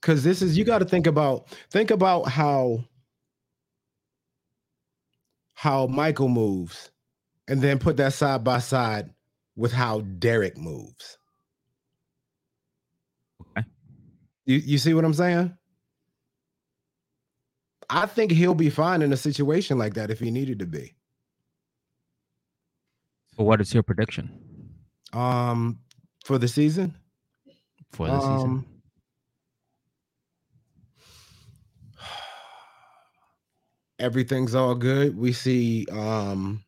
Cause this is you got to think about think about how how Michael moves, and then put that side by side with how Derek moves. Okay. You you see what I'm saying? I think he'll be fine in a situation like that if he needed to be. So what is your prediction Um, for the season, for the season? Everything's all good. We see, um,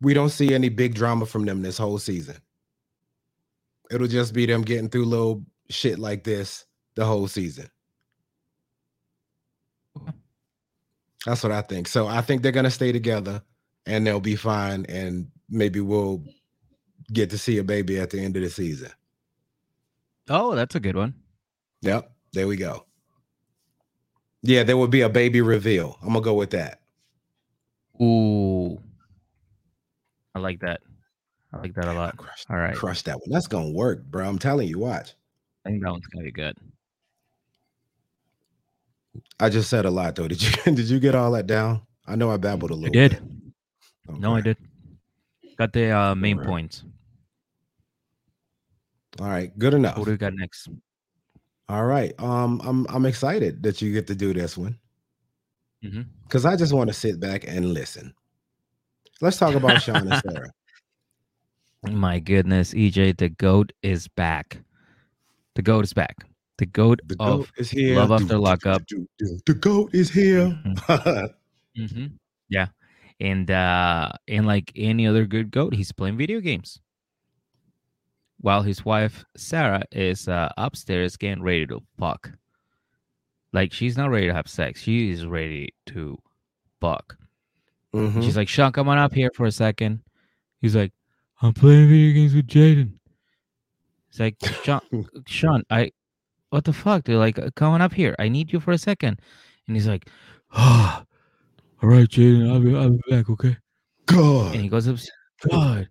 we don't see any big drama from them this whole season. It'll just be them getting through little shit like this the whole season. That's what I think. So I think they're gonna stay together and they'll be fine, and maybe we'll get to see a baby at the end of the season. Oh, that's a good one. Yep, there we go. Yeah, there will be a baby reveal. I'm gonna go with that. Ooh, I like that. I like that a lot. Crush, All right, crush that one. That's gonna work, bro. I'm telling you. Watch. I think that one's gonna be good. I just said a lot though. Did you did you get all that down? I know I babbled a little. I did. bit. No, I did. Got the uh, main Alright. points. All right, good enough. What do we got next? All right. Um, I'm I'm excited that you get to do this one because I just want to sit back and listen. Let's talk about Sean and Sarah. My goodness, EJ, the goat is back. The goat is back. The goat The of goat is here. Love After Lockup. The goat is here. hmm Yeah. And uh and like any other good goat, he's playing video games. While his wife Sarah is uh upstairs getting ready to fuck. Like she's not ready to have sex. She is ready to fuck. Mhm. She's like, Sean, come on up here for a second. He's like, I'm playing video games with Jayden. It's like, Sean, Sean, I, what the fuck? They're like, "Uh, come on up here. I need you for a second. And he's like, oh, all right, Jayden, I'll be, I'll be back, okay? God. And he goes up, God.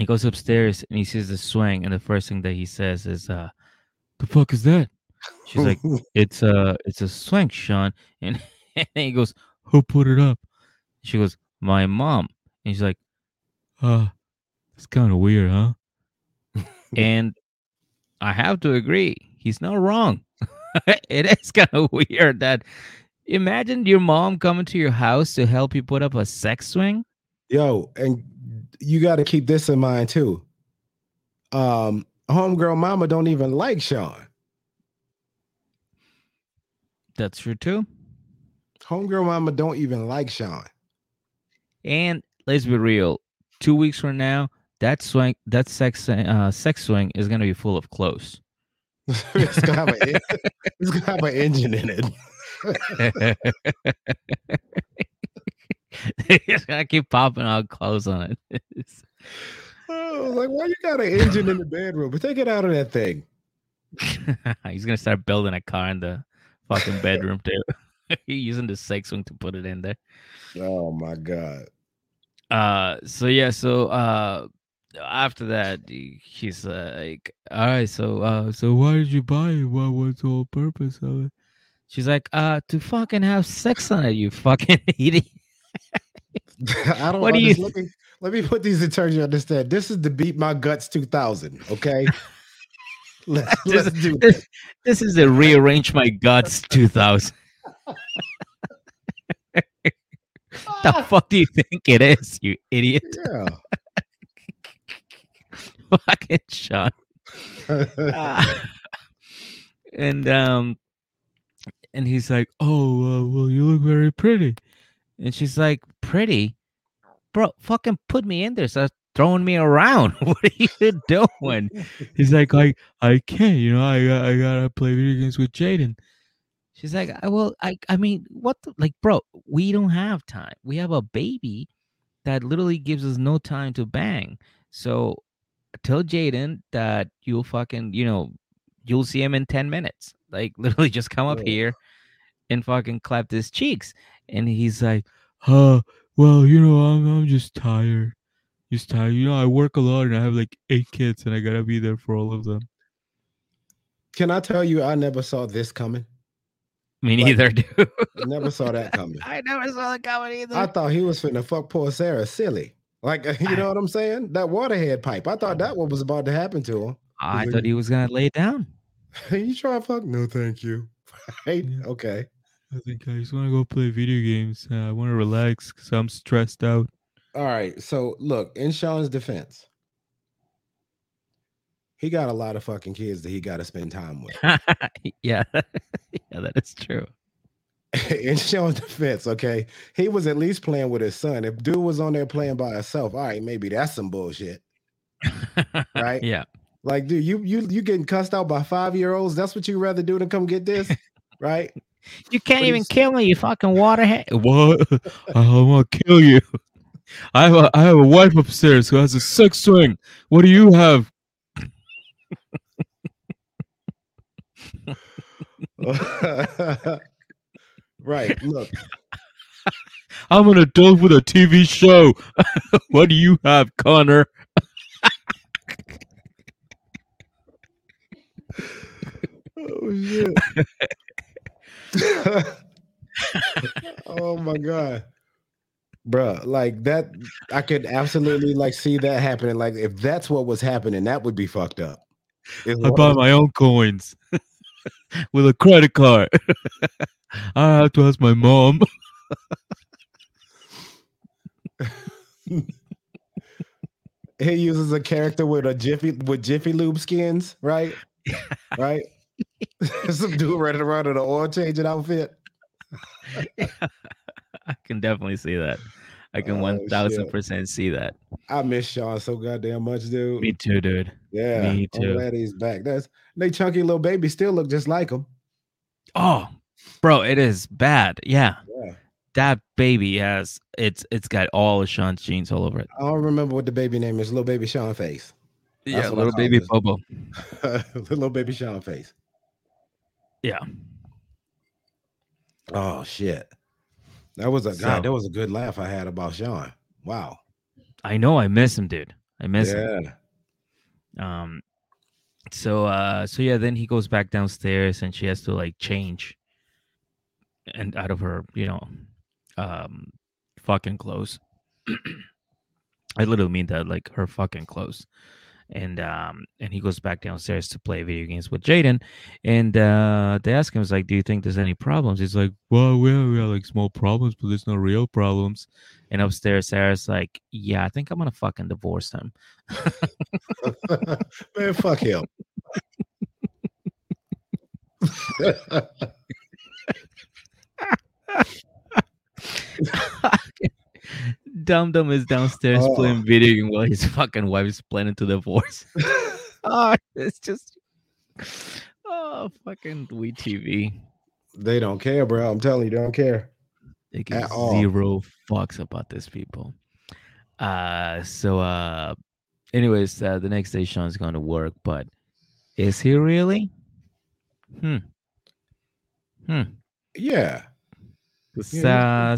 He goes upstairs and he sees the swing. And the first thing that he says is, uh, the fuck is that? She's like, it's a, it's a swing, Sean. And, and he goes, who put it up? She goes, my mom. And she's like, uh, it's kind of weird, huh? and I have to agree, he's not wrong. it is kind of weird that imagine your mom coming to your house to help you put up a sex swing. Yo, and you got to keep this in mind too. Um, homegirl mama don't even like Sean. That's true too. Homegirl mama don't even like Sean. And let's be real, two weeks from now, that swing, that sex, uh, sex swing is gonna be full of clothes. it's gonna have an it's gonna have an engine in it. it's gonna keep popping out clothes on it. Was like, why you got an engine in the bedroom? But take it out of that thing. He's gonna start building a car in the fucking bedroom too. He's using the sex swing to put it in there. Oh my god. Uh, so yeah, so uh, after that, he- he's like, "All right, so uh, so why did you buy it? What was the whole purpose of it?" She's like, "Uh, to fucking have sex on it, you fucking idiot." I don't What do know. you- Let me let me put these in terms you understand. This is the beat my guts 2000. Okay. let's, This- let's do this, this is the rearrange my guts 2000. the fuck do you think it is, you idiot? Yeah. Fucking Sean. Ah. and um and he's like oh uh, well you look very pretty and she's like pretty? Bro fucking put me in there. Start throwing me around. What are you doing? He's like i i can't you know i i gotta play video games with jayden. She's like I, well i i mean what the, like bro we don't have time. We have a baby that literally gives us no time to bang. So tell jayden that you'll fucking you know you'll see him in 10 minutes. Like literally just come up here and fucking clap his cheeks. And he's like, "Huh, well, you know, I'm I'm just tired. Just tired. You know, I work a lot and I have like eight kids and I gotta be there for all of them. Can I tell you I never saw this coming? Me Like- neither, dude. Never saw that coming. I never saw that coming either. I thought he was finna fuck poor Sarah silly. Like you know what I'm saying? That waterhead pipe. I thought that what was about to happen to him. I thought he was gonna lay it down. you try to fuck? No, thank you. Right? Yeah. Okay. I think I just want to go play video games. Uh, I want to relax because I'm stressed out. All right. So look, in Sean's defense, he got a lot of fucking kids that he got to spend time with. yeah, yeah, that is true. in Sean's defense, okay, he was at least playing with his son. If dude was on there playing by himself, all right, maybe that's some bullshit. Right? Yeah. Like, dude, you you you getting cussed out by five year olds? That's what you rather do than come get this, right? You can't But even kill me, you fucking waterhead. What? I want to kill you. I have a I have a wife upstairs who has a sex swing. What do you have? right. Look, I'm an adult with a TV show. what do you have, Connor? oh shit. Oh my god. Bruh, like that I could absolutely like see that happening. Like if that's what was happening, that would be fucked up. If I one buy my own coins with a credit card. I have to ask my mom. he uses a character with a jiffy with jiffy lube skins, right? right? Some dude running around in an oil changing outfit. I can definitely see that. I can oh, one thousand percent see that. I miss Sean so goddamn much, dude. Me too, dude. yeah, me I'm too. glad he's back. That's they chunky little baby still look just like him. Oh, bro, it is bad. Yeah, Yeah. that baby has it's it's got all of Sean's genes all over it. I don't remember what the baby name is. Little baby Sean face. That's yeah, little baby. Bobo. little baby Sean face. Yeah, Oh shit. That was a So- god. That was a good laugh I had about Sean. Wow. I know. I miss him, dude. I miss him. Um, so uh, so yeah, then he goes back downstairs and she has to like change, and out of her, you know, um, fucking clothes. I literally mean that, like her fucking clothes. And um, and he goes back downstairs to play video games with Jayden, and uh, they ask him, "Is like, do you think there's any problems?" He's like, "Well, we have, we have like small problems, but there's no real problems." And upstairs, Sarah's like, "Yeah, I think I'm gonna fucking divorce him." Man, fuck him. Dum Dum is downstairs Oh. playing video game while his fucking wife is planning to divorce. oh, it's just oh fucking we TV. they don't care, bro. I'm telling you, they don't care. They give At all. zero fucks about these people. Uh so uh anyways, uh, the next day Sean's going to work, but is he really? Hmm. Hmm. Yeah. Yeah, uh,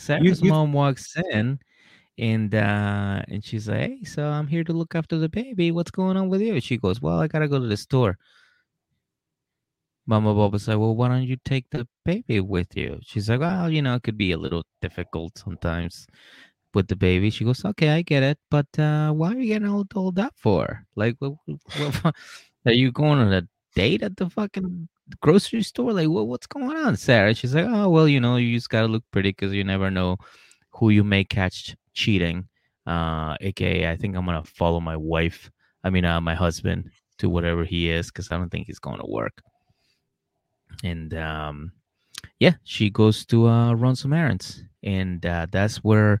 Sarah's you- mom walks in and uh and she's like, Hey, so I'm here to look after the baby. What's going on with you? She goes, Well, I gotta go to the store. Mama Boba's like, Well, why don't you take the baby with you? She's like, Well, you know, it could be a little difficult sometimes with the baby. She goes, Okay, I get it, but uh why are you getting all told up for? Like what, what, are you going on a date at the fucking grocery store? Like, what, what's going on, Sarah? She's like, oh, well, you know, you just gotta look pretty because you never know who you may catch cheating. Uh, aka, I think I'm gonna follow my wife. I mean, uh, my husband to whatever he is because I don't think he's going to work. And um, yeah, she goes to uh, run some errands, and uh, that's where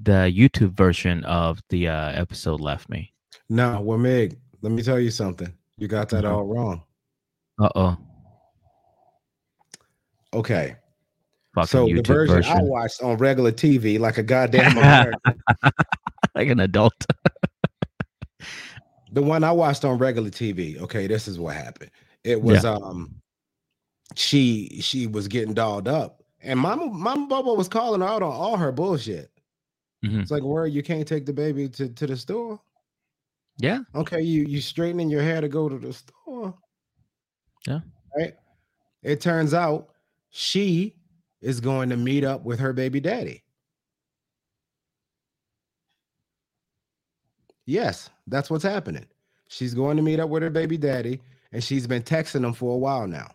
the YouTube version of the uh, episode left me. No, well, Meg, let me tell you something. You got that Mhm. all wrong. Uh oh, Okay. fucking so YouTube the version, I watched on regular TV, like a goddamn like an adult. the one I watched on regular TV. Okay, this is what happened. It was um, she she was getting dolled up, and Mama Mama Bubba was calling out on all her bullshit. Mhm. It's like, where you can't take the baby to to the store. Yeah. Okay, you you straightening your hair to go to the store. Yeah. Right. It turns out she is going to meet up with her baby daddy. Yes, that's what's happening. She's going to meet up with her baby daddy, and she's been texting him for a while now.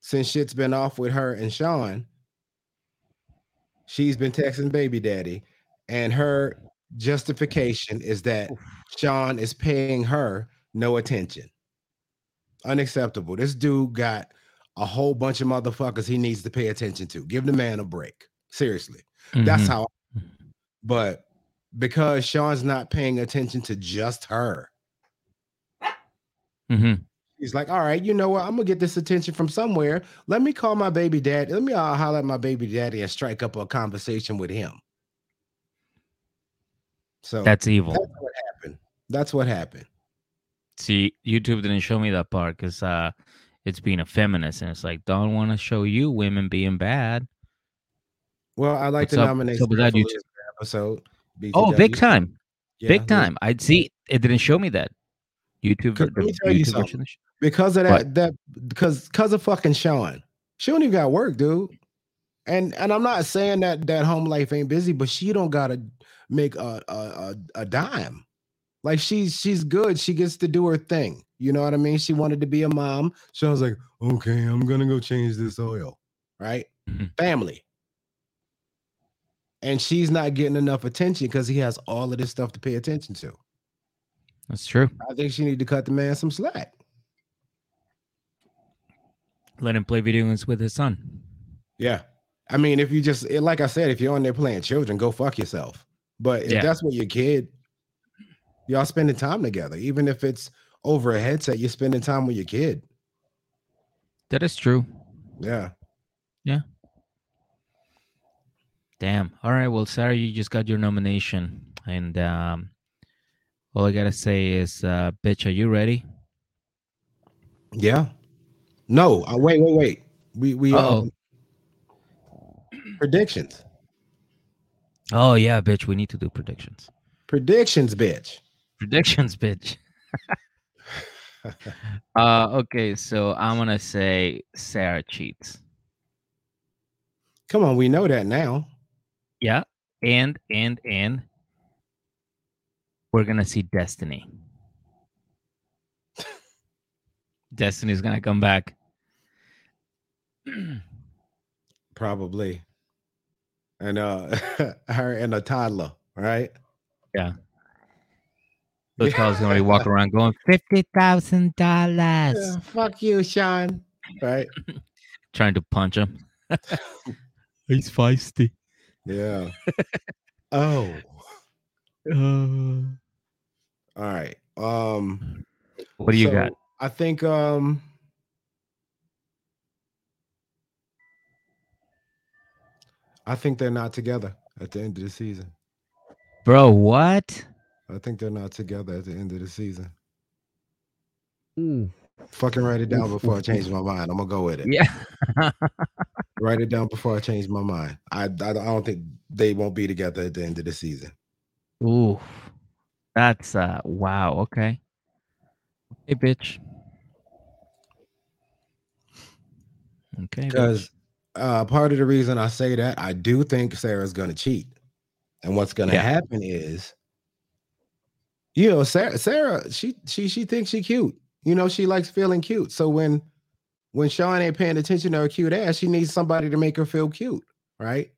Since shit's been off with her and Sean, she's been texting baby daddy, and her justification is that Sean is paying her no attention. Unacceptable. This dude got a whole bunch of motherfuckers he needs to pay attention to. Give the man a break. Seriously. That's Mhm. how. But because Sean's not paying attention to just her, hmm He's like, all right, you know what? I'm gonna get this attention from somewhere. Let me call my baby dad. Let me uh, holler at my baby daddy and strike up a conversation with him. So That's evil. that's what happened. That's what happened. See, YouTube didn't show me that part because uh, it's being a feminist, and it's like don't want to show you women being bad. Well, I like What's to up- nominate what's up with that, Sarah YouTube? Feliz. Oh, big time, Yeah, big yeah. time. I'd see it didn't show me that. YouTube, let me tell you something. because of that What? that because because of fucking Sean. She don't even got work, dude. And and I'm not saying that that home life ain't busy, but she don't gotta make a a, a, a dime. Like she's she's good. She gets to do her thing. You know what I mean? She wanted to be a mom. So I was like, okay, I'm gonna go change this oil. Right? Mhm. Family. And she's not getting enough attention because he has all of this stuff to pay attention to. That's true. I think she need to cut the man some slack. Let him play video games with his son. Yeah. I mean, if you just eh, like I said, if you're on there playing children, go fuck yourself. But if Yeah. that's what your kid, y'all spending time together, even if it's over a headset, you're spending time with your kid. That is true. Yeah. Yeah. Damn. All right. Well, Sarah, you just got your nomination, and um, all I gotta say is, uh, bitch, are you ready? Yeah. No, uh, wait, wait, wait. We we Uh-oh. um, predictions. Oh yeah, bitch. We need to do predictions. Predictions, bitch. Predictions, bitch. uh, okay. So I'm gonna say Sarah cheats. Come on, we know that now. Yeah, and and and we're gonna see Destiny. Destiny's gonna come back. Probably. And uh her and a toddler, right? Those calls gonna be walking around going fifty thousand dollars, Yeah, fuck you, Sean. Right? trying to punch him. He's feisty. Yeah. oh. Uh, All right. Um what do you so got? I think um I think they're not together at the end of the season. Bro, what? I think they're not together at the end of the season. Fucking write it down before I change my mind. I'm gonna go with it. Yeah. Write it down before I change my mind. I, I I don't think they won't be together at the end of the season. Ooh. That's uh wow, okay. Hey bitch. Okay. Because uh, part of the reason I say that, I do think Sarah's gonna cheat. And what's gonna Yeah. happen is, you know, Sarah, Sarah, she she she thinks she cute. You know, she likes feeling cute. So when when Sean ain't paying attention to her cute ass, she needs somebody to make her feel cute, right?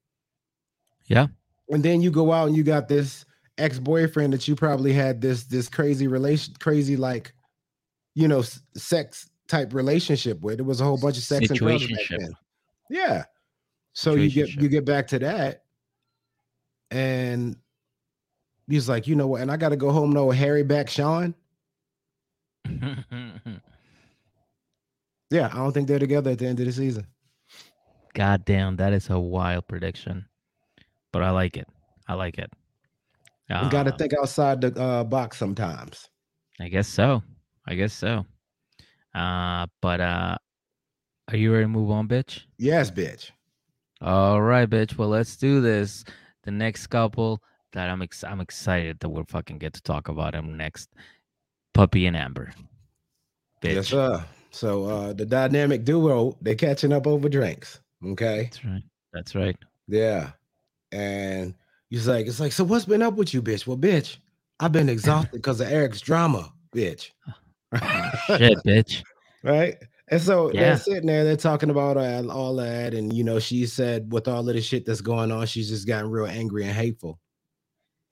Yeah. And then you go out and you got this ex-boyfriend that you probably had this this crazy relation, crazy like, you know, sex type relationship with. It was a whole bunch of sex and drugs back Situationship. then. Yeah. So you get you get back to that, and he's like, you know what? And I got to go home. No, Harry back, Sean. Yeah, I don't think they're together at the end of the season. God damn, that is a wild prediction. But I like it. I like it. You got to Uh, think outside the uh, box sometimes. I guess so. I guess so. Uh, but uh, are you ready to move on, bitch? Yes, bitch. All right, bitch. Well, let's do this. The next couple that I'm ex- I'm excited that we'll fucking get to talk about him next. Puppy and Amber. Bitch. Yes, sir. So uh, the dynamic duo, they catching up over drinks. Okay. That's right. That's right. Yeah. And he's like, it's like, so what's been up with you, bitch? Well, bitch, I've been exhausted because of Eric's drama, bitch. Shit, bitch. right? And so Yeah. they're sitting there, they're talking about all that. And, you know, she said, with all of the shit that's going on, she's just gotten real angry and hateful.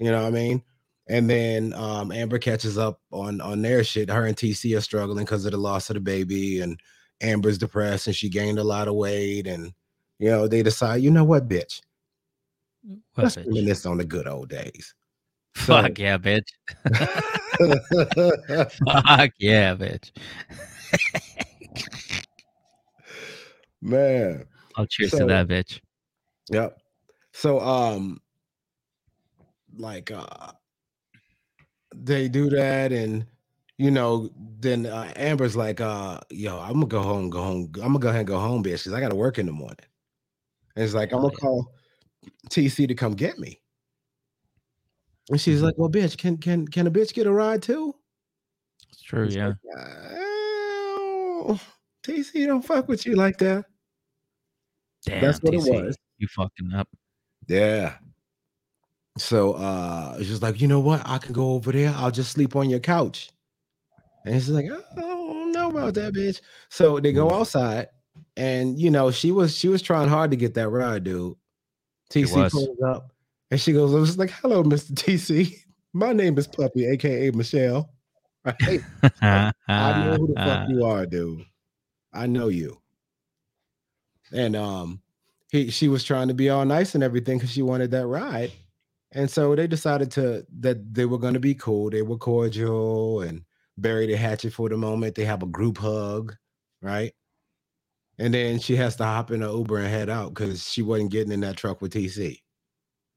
You know what I mean? And then um, Amber catches up on on their shit. Her and TC are struggling because of the loss of the baby, and Amber's depressed and she gained a lot of weight. And you know, they decide, you know what, bitch, What, let's bitch? reminisce on the good old days. So- Fuck yeah, bitch. Fuck yeah, bitch. Man. I'll cheers So- to that, bitch. Yep. So um like uh they do that and you know then uh, Amber's like uh yo I'm gonna go home go home I'm gonna go ahead and go home bitch cuz I got to work in the morning. And it's like I'm gonna yeah. call TC to come get me. And she's Mhm. like, "Well, bitch, can can can a bitch get a ride too?" It's true, yeah. like, "Oh, TC don't fuck with you like that. Damn, That's what it TC, was. You fucking up. Yeah. So uh it's just like, you know what? I can go over there. I'll just sleep on your couch. And she's like, "Oh, I don't know about that bitch. So they go outside, and you know, she was she was trying hard to get that ride, dude. TC pulls up and she goes, I was like, hello, Mr. TC. My name is Puppy, aka Michelle. Right? I know who the fuck you are, dude. I know you. And um, he she was trying to be all nice and everything because she wanted that ride. And so they decided to that they were going to be cool. They were cordial and bury the hatchet for the moment. They have a group hug, right? And then she has to hop in an Uber and head out because she wasn't getting in that truck with TC.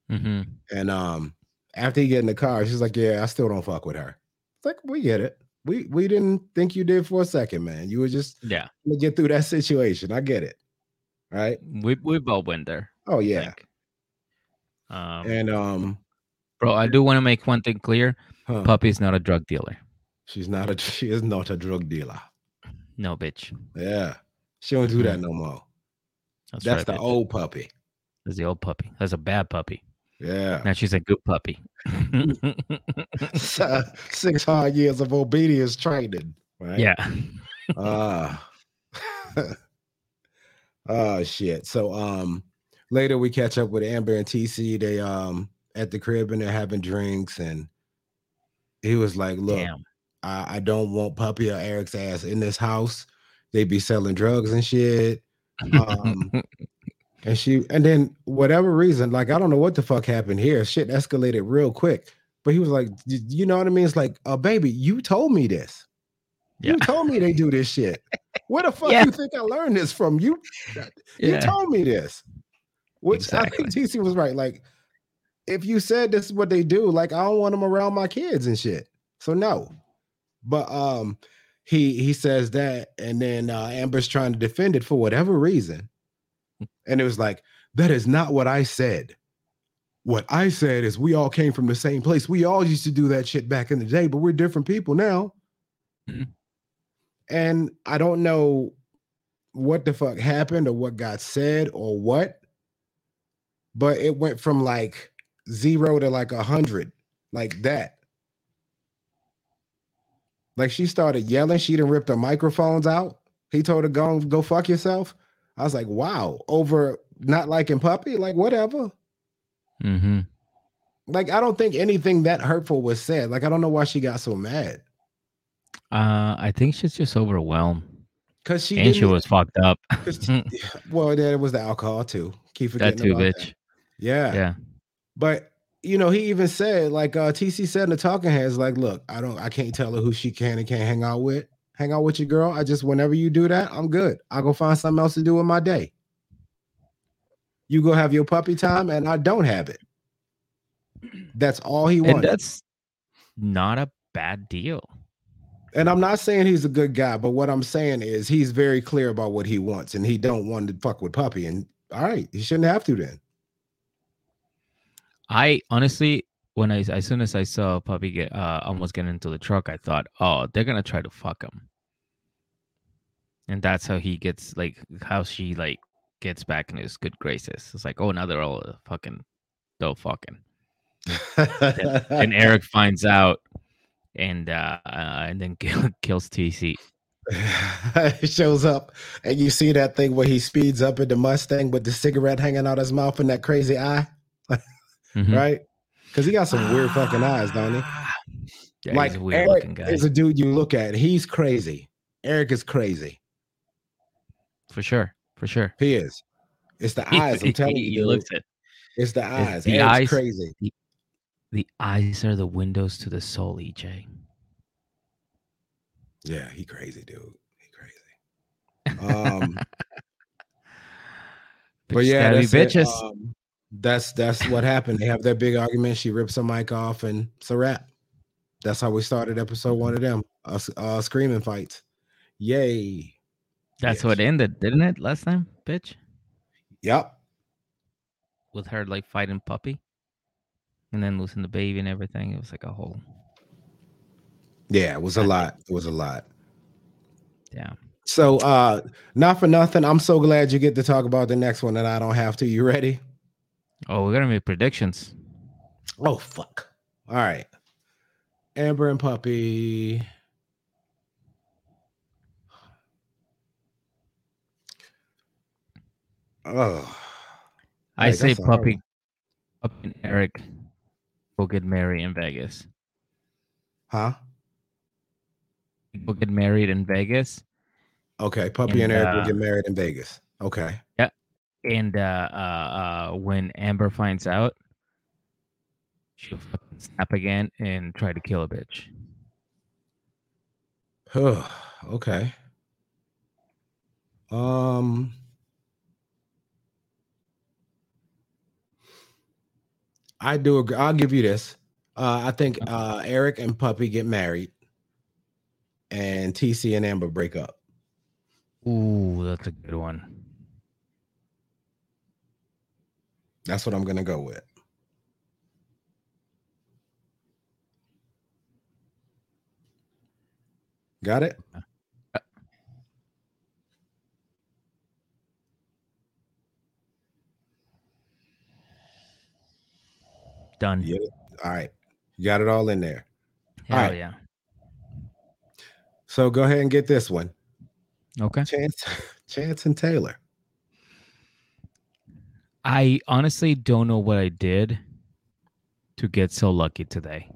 hmm And um, after he get in the car, she's like, "Yeah, I still don't fuck with her." It's like we get it. We we didn't think you did for a second, man. You were just Yeah, to get through that situation. I get it. Right? we we both went there. Oh yeah. like, um, And um bro, I do want to make one thing clear: huh, Puppy's not a drug dealer. she's not a she is not a drug dealer. No, bitch. Yeah. She don't do that no more. That's, That's right, the bitch. old puppy. That's the old puppy. That's a bad puppy. Yeah. Now she's a good puppy. Six hard years of obedience training. Right? yeah. Ah. oh shit. So um later we catch up with Amber and TC. They um at the crib and they're having drinks and he was like, look. I, I don't want Puppy or Eric's ass in this house. They'd be selling drugs and shit. Um, And she and then whatever reason, like I don't know what the fuck happened here. Shit escalated real quick. But he was like, you know what I mean? It's like, uh, baby, you told me this. You told me they do this shit. Where the fuck Yeah. you think I learned this from? You you yeah. told me this. Which Exactly. I think TC was right. Like, if you said this is what they do, like I don't want them around my kids and shit. So no. But um he he says that, and then uh Amber's trying to defend it for whatever reason. And it was like, that is not what I said. What I said is we all came from the same place. We all used to do that shit back in the day, but we're different people now. Mhm. And I don't know what the fuck happened or what got said or what, but it went from like zero to like a hundred, like that. Like she started yelling. She didn't rip the microphones out. He told her go go fuck yourself. I was like, wow, over not liking puppy, like whatever. hmm Like I don't think anything that hurtful was said. Like I don't know why she got so mad Uh, I think she's just overwhelmed, because she and she was fucked up. she- well, it was the alcohol too. Keep forgetting that too, about bitch. that. Yeah. Yeah. But you know, he even said, like uh TC said in the talking heads, like, look, I don't I can't tell her who she can and can't hang out with. Hang out with your girl. I just whenever you do that, I'm good. I'll go find something else to do in my day. You go have your puppy time, and I don't have it. That's all he And wanted. that's not a bad deal. And I'm not saying he's a good guy, but what I'm saying is he's very clear about what he wants, and he don't want to fuck with puppy. And all right, he shouldn't have to then. I honestly, when I as soon as I saw Puppy get uh almost get into the truck, I thought, oh, they're gonna try to fuck him, and that's how he gets like how she like gets back in his good graces. It's like, oh, now they're all fucking, dope fucking. and Eric finds out, and uh, uh and then kill, kills TC. shows up, and you see that thing where he speeds up in the Mustang with the cigarette hanging out his mouth and that crazy eye, Mhm. right? Because he got some weird fucking eyes, don't he? Yeah, like he's a weird Eric looking guy is a dude you look at. He's crazy. Eric is crazy. for sure, for sure. He is. It's the eyes. I'm telling you, he looks it. It's the eyes. the Eric's eyes. crazy. The eyes are the windows to the soul, EJ. Yeah, he crazy, dude. He crazy. Um, but yeah, gotta be bitches. Um, that's that's what happened. They have their big argument. She rips her mic off, and it's a wrap. That's how we started episode one of them. Uh, uh screaming fights. Yay! That's yes. what ended, didn't it? Last time, bitch, Yep. with her like fighting puppy, and then losing the baby and everything. It was like a whole Yeah, it was a lot. It was a lot. yeah. So uh not for nothing. I'm so glad you get to talk about the next one and I don't have to. You ready? Oh, we're gonna make predictions. Oh fuck. All right. Amber and Puppy. Oh. I say that's a hard puppy, puppy and Eric will get married in Vegas. Huh? Will get married in Vegas, Okay. Puppy and, And, Eric will uh, get married in Vegas. Okay. And uh, uh, uh, when Amber finds out, she'll fucking snap again and try to kill a bitch. okay. Um I do agree. I'll give you this. Uh, I think uh, Eric and Puppy get married, and TC and Amber break up. Ooh, that's a good one. That's what I'm gonna go with. Got it? Done. Yeah. All right. You got it all in there. Hell Alright. yeah. So go ahead and get this one. Okay. Chance, Chance and Taylor. I honestly don't know what I did to get so lucky today.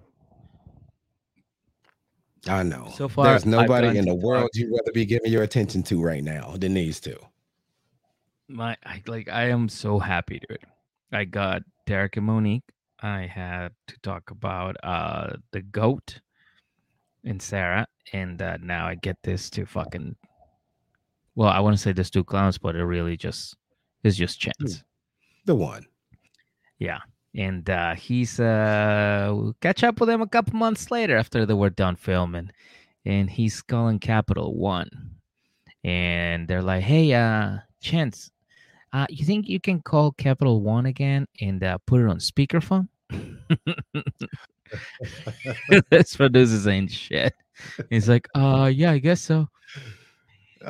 I know. So far, there's nobody in the world you'd rather be giving your attention to right now than these two. My I like I am so happy, dude. I got Derek and Monique. I had to talk about uh the goat and Sarah, and uh, now I get this to fucking. Well, I want to say there's two clowns, but it really just is just chance. The one. Yeah. And uh he's uh we'll catch up with him a couple months later after they were done filming. And he's calling Capital One. And they're like, Hey, uh, Chance, uh, you think you can call Capital One again and uh, put it on speakerphone? this producer ain't shit. He's like, uh yeah, I guess so.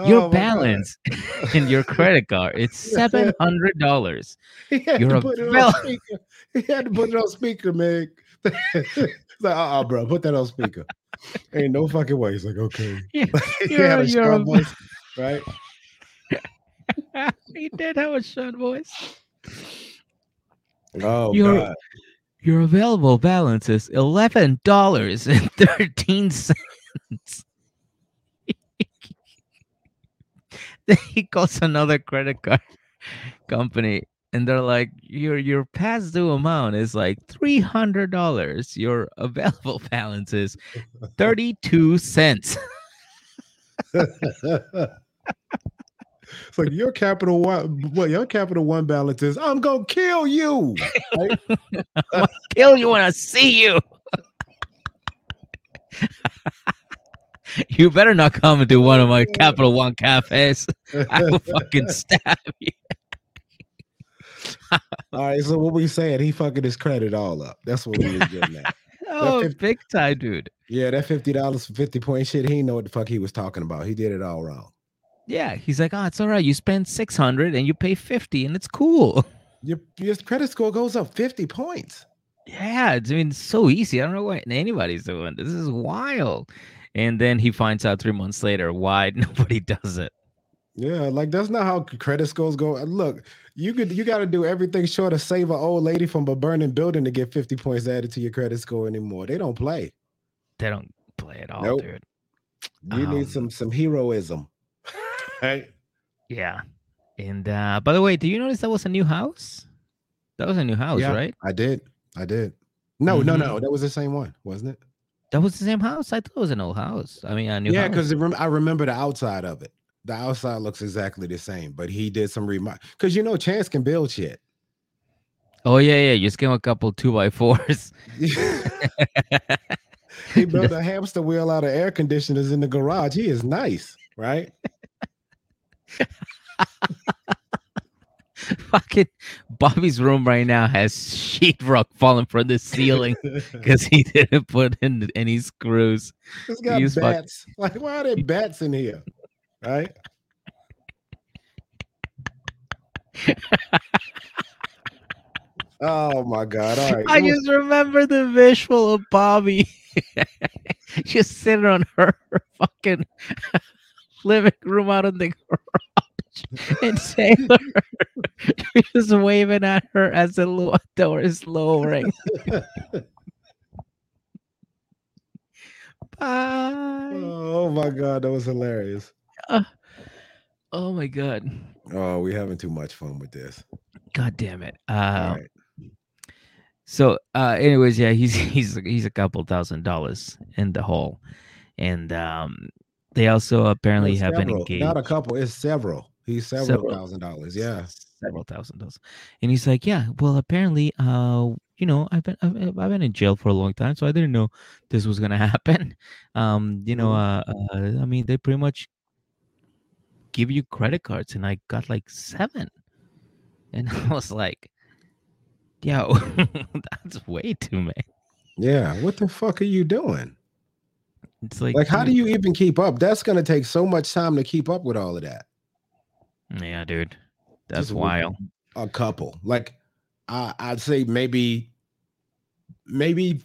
Your Oh balance in your credit card, it's seven hundred dollars. He had You're to put it on speaker. He had to put it on speaker, man. Like, uh-uh, bro, put that on speaker. Ain't no fucking way. He's like, okay. Yeah, he had a strong voice, right? he did have a short voice. Oh You're- god. Your available balance is eleven dollars and thirteen cents. then he calls another credit card company and they're like, Your your past due amount is like three hundred dollars. Your available balance is thirty-two cents. it's like your capital one what your capital one balance is I'm gonna kill you. Kill you when I see you. you better not come into one of my Capital One cafes. I will fucking stab you. all right, so what we saying? He fucking his credit all up. That's what we was getting at. Oh, fif- big time, dude. Yeah, that fifty dollars for fifty point shit. He didn't know what the fuck he was talking about. He did it all wrong. Yeah, he's like, oh, it's all right. You spend six hundred and you pay fifty, and it's cool. Your your credit score goes up fifty points. Yeah, it's, I mean, so easy. I don't know what anybody's doing. This is wild. And then he finds out three months later why nobody does it. Yeah, like that's not how credit scores go. Look, you could you got to do everything short of save an old lady from a burning building to get fifty points added to your credit score anymore. They don't play. They don't play at all, Nope. dude. You Um, need some some heroism. hey. Yeah. And uh by the way, do you notice that was a new house? That was a new house, Yeah. right? I did. I did. No, no, Mhm. no. That was the same one, wasn't it? That was the same house. I thought it was an old house. I mean, a new yeah, because I remember the outside of it. The outside looks exactly the same, but he did some remodel. Because you know, Chance can build shit. Oh yeah, yeah. You just give him a couple two by fours. he built a hamster wheel out of air conditioners in the garage. He is nice, right? Fucking Bobby's room right now has sheetrock falling from the ceiling because he didn't put in any screws. It's got He's bats. Like, why are there bats in here? Right? oh my god! All right, I just remember the visual of Bobby just sitting on her fucking living room out in the garage and Taylor just waving at her as the door is lowering. Bye. oh my god, that was hilarious. Oh my god. Oh, we're having too much fun with this. God damn it. Uh, right. So, uh, anyways, yeah, he's he's he's a couple thousand dollars in the hole, and um, they also apparently have been several, engaged. Not a couple, it's several. He's several, Several. thousand dollars. Yeah. several thousand dollars, and he's like, yeah, well, apparently, uh, you know, I've been I've, I've been in jail for a long time, so I didn't know this was gonna happen. Um, you know, uh, uh, I mean, they pretty much give you credit cards, and I got like seven, and I was like. Yo, that's way too many. Yeah. What the fuck are you doing? It's like, Like, how do you even keep up? That's gonna take so much time to keep up with all of that. Yeah, dude, that's Just wild. A couple. Like, I, I'd say maybe, maybe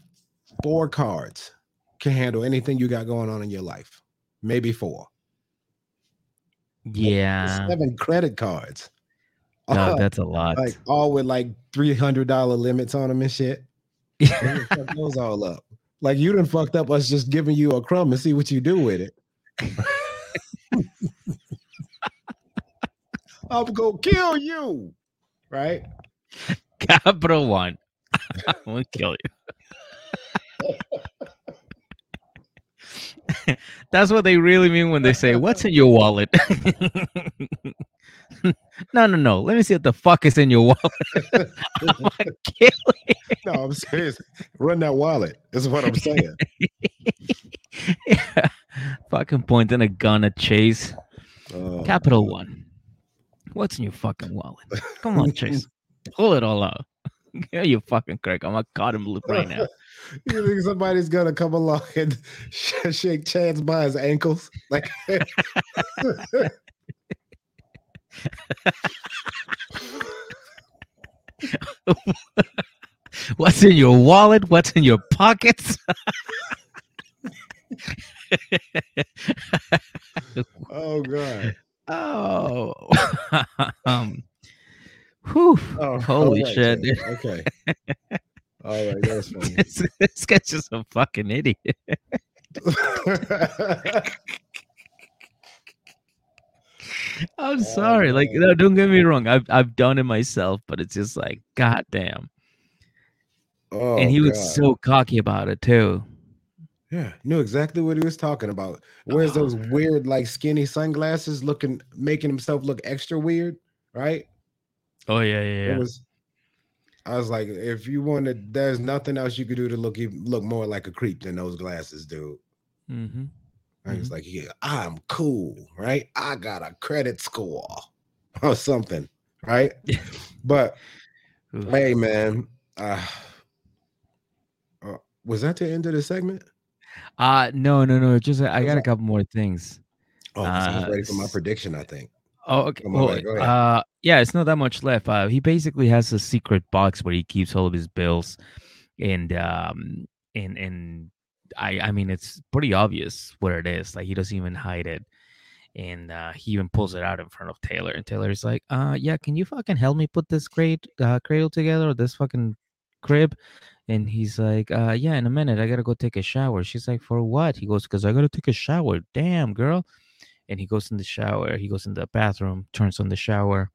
four cards can handle anything you got going on in your life. Maybe four. Yeah, Seven credit cards. no, Uh, that's a lot. like all with like three hundred dollar limits on them and shit. They done fuck those all up. Like you done fucked up us just giving you a crumb and see what you do with it. I'm gonna kill you, right? Capital One, I'm gonna kill you. That's what they really mean when they say, "What's in your wallet?" no, no, no. Let me see what the fuck is in your wallet. I'm gonna kill you. No, I'm serious. Run that wallet. Is what I'm saying. Yeah. Fucking pointing a gun at Chase. Oh, Capital One. What's in your fucking wallet? Come on, Chase. Pull it all out. Yeah, you fucking crack. I'm cut him loop right now. You think somebody's gonna come along and sh- shake Chance by his ankles? Like What's in your wallet? What's in your pockets? oh god. Oh. um. Whew. Oh, Holy alright, shit, dude. Okay. All right, that's funny. this, this guy's just a fucking idiot. I'm sorry. Like, Oh. no, don't get me wrong. I've I've done it myself, but it's just like, god damn. oh, and he was so cocky about it too. Yeah, knew exactly what he was talking about. Wears Oh. those weird, like skinny sunglasses, looking, making himself look extra weird, right? Oh yeah, yeah, It was. I was like, if you wanted, there's nothing else you could do to look even, look more like a creep than those glasses, dude. Mm-hmm. I was like, yeah, I'm cool, right? I got a credit score or something, right? but hey, man, uh, uh, was that the end of the segment? Uh no, no, no. Just I Was got a couple more things. Oh, I Uh, ready for my prediction. I think. Oh, okay. Well, ahead. uh, yeah, it's not that much left. Uh, he basically has a secret box where he keeps all of his bills, and um, and and I, I mean, it's pretty obvious where it is. Like he doesn't even hide it, and uh, he even pulls it out in front of Taylor, and Taylor's like, "Uh, yeah, can you fucking help me put this great uh, cradle together, or this fucking crib?" And he's like, uh, yeah, in a minute, I gotta go take a shower. She's like, for what? He goes, because I gotta take a shower. Damn, girl and he goes in the shower. He goes in the bathroom, turns on the shower,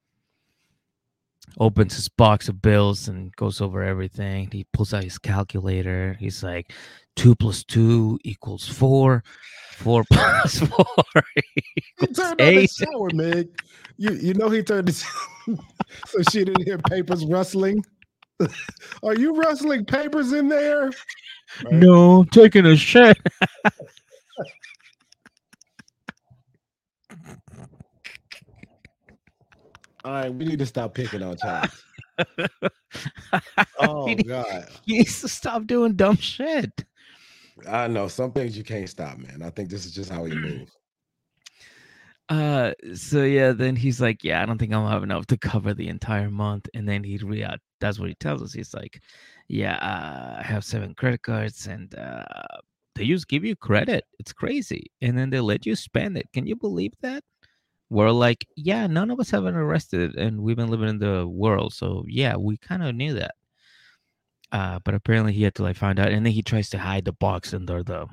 opens his box of bills and goes over everything. He pulls out his calculator. He's like, two plus two equals four. Four plus four. He turned on the shower, man. You you know he turned it so she didn't hear papers rustling. Are you rustling papers in there? Right. No, taking a shit. All right, we need to stop picking on Charles. oh God, he needs to stop doing dumb shit. I know some things you can't stop, man. I think this is just how he moves. Uh, so yeah, then he's like, "Yeah, I don't think I'll have enough to cover the entire month." And then he'd re that's what he tells us. He's like, "Yeah, uh, I have seven credit cards, and uh, they just give you credit. It's crazy, and then they let you spend it. Can you believe that?" we're like, yeah, none of us have been arrested and we've been living in the world. So yeah, we kind of knew that. Uh, but apparently he had to like find out, and then he tries to hide the box under the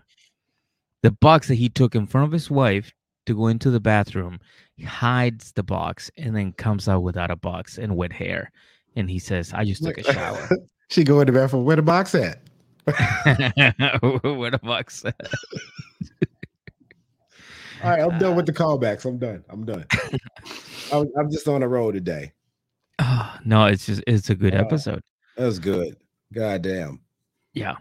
the box that he took in front of his wife to go into the bathroom. He hides the box and then comes out without a box and wet hair. And he says, I just took a shower. she go in the bathroom. Where the box at? Where the box at? All right, I'm done with the callbacks. I'm done. I'm done. I'm, I'm, just on a roll today. Oh, no, it's just it's a good uh, episode. That was good. God damn. Yeah.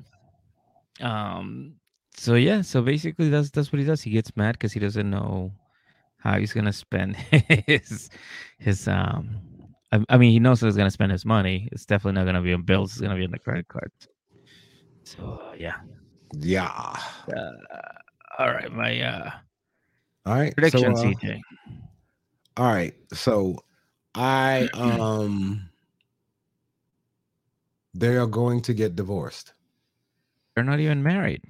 Um. So yeah. So basically, that's that's what he does. He gets mad because he doesn't know how he's gonna spend his his um. I, I mean, he knows he's gonna spend his money. It's definitely not gonna be on bills. It's gonna be on the credit cards. So yeah. Yeah. Uh, all right, my uh all right. Prediction, so, uh, CJ. All right. So I um they are going to get divorced. They're not even married.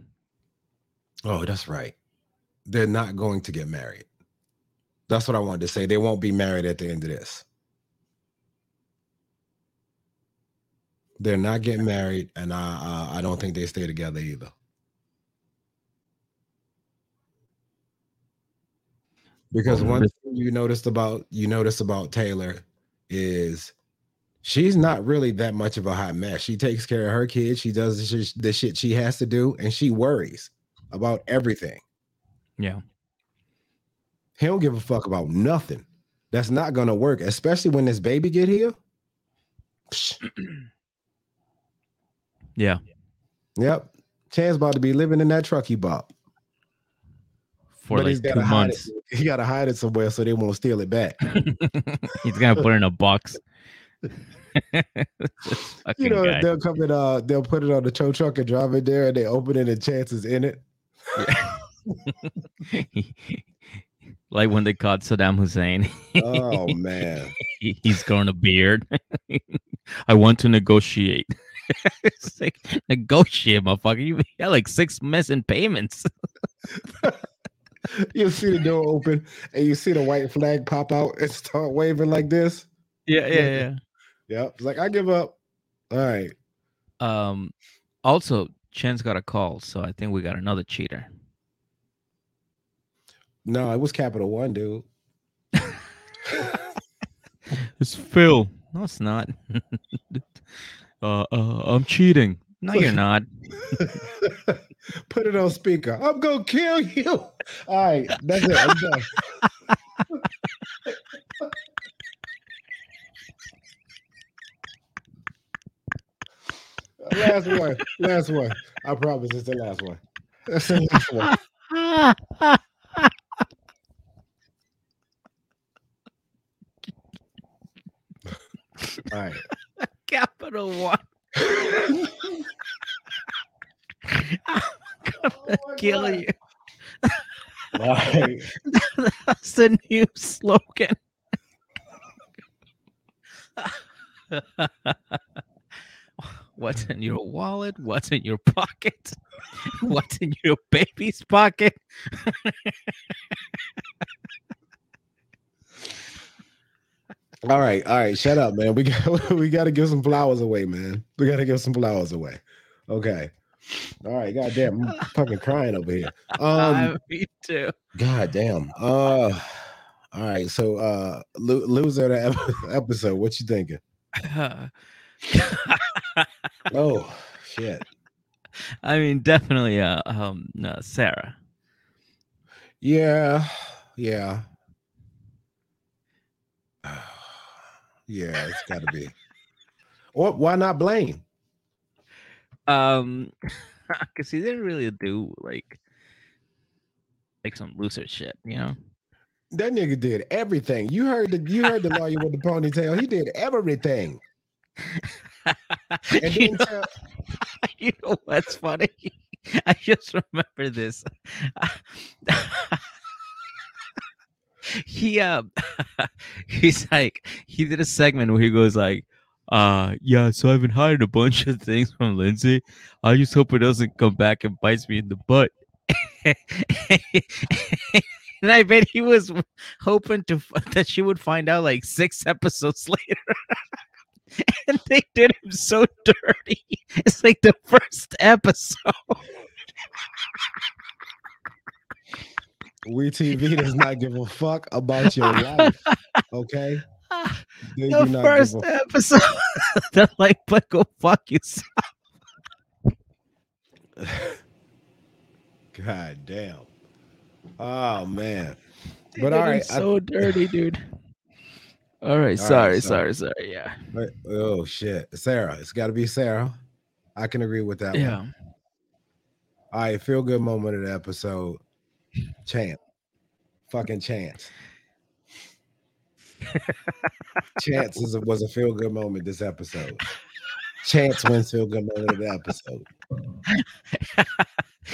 Oh, that's right. They're not going to get married. That's what I wanted to say. They won't be married at the end of this. They're not getting married, and I uh, I don't think they stay together either. Because one thing you noticed about you notice about Taylor is she's not really that much of a hot mess. She takes care of her kids. She does the shit, the shit she has to do, and she worries about everything. Yeah. He don't give a fuck about nothing. That's not gonna work, especially when this baby get here. yeah. Yep. Chance about to be living in that truck he bought for but like two months. He got to hide it somewhere so they won't steal it back. he's gonna put it in a box. you know, guy. they'll come and uh, they'll put it on the tow truck and drive it there, and they open it and chances in it. like when they caught Saddam Hussein. oh man, he's growing a beard. I want to negotiate. it's like negotiate, motherfucker. You got like six missing payments you see the door open and you see the white flag pop out and start waving like this. Yeah, yeah, yeah. Yeah. It's like I give up. All right. Um also Chance got a call, so I think we got another cheater. No, it was Capital One, dude. it's Phil. No, it's not. Uh, uh, I'm cheating. No, you're not. Put it on speaker. I'm gonna kill you. All right, that's it. I'm done. last one. Last one. I promise it's the last one. That's the last one. All right. Capital One. I'm gonna oh kill God. you. That's the new slogan. What's in your wallet? What's in your pocket? What's in your baby's pocket? All right, all right, shut up, man. We got we got to give some flowers away, man. We got to give some flowers away. Okay. All right, goddamn, I'm fucking crying over here. Um, Me too. Goddamn. Uh, all right. So, uh, lo- loser the episode. What you thinking? Oh shit. I mean, definitely, uh, um, uh, Sarah. Yeah, yeah, yeah. It's got to be. Or why not Blaine? Um, because he didn't really do like like some loser shit, you know. That nigga did everything. You heard the you heard the lawyer with the ponytail. He did everything. And you, know, tell- you know what's funny? I just remember this. He uh he's like he did a segment where he goes like uh yeah so i've been hiding a bunch of things from Lindsey. I just hope it doesn't come back and bites me in the butt. And i bet he was hoping to that she would find out like six episodes later. And they did him so dirty. It's like the first episode We TV does not give a fuck about your life. Okay. They the first episode they're like but go fuck yourself God damn. Oh man. But all right, I- so dirty, dude. All right, right, sorry, sorry, sorry. Yeah, But- oh shit. Sarah. It's gotta be Sarah. I can agree with that yeah. one. All right, feel good moment of the episode. Chance. Fucking chance. Chance is a, was a feel good moment this episode. Chance wins feel good moment of the episode.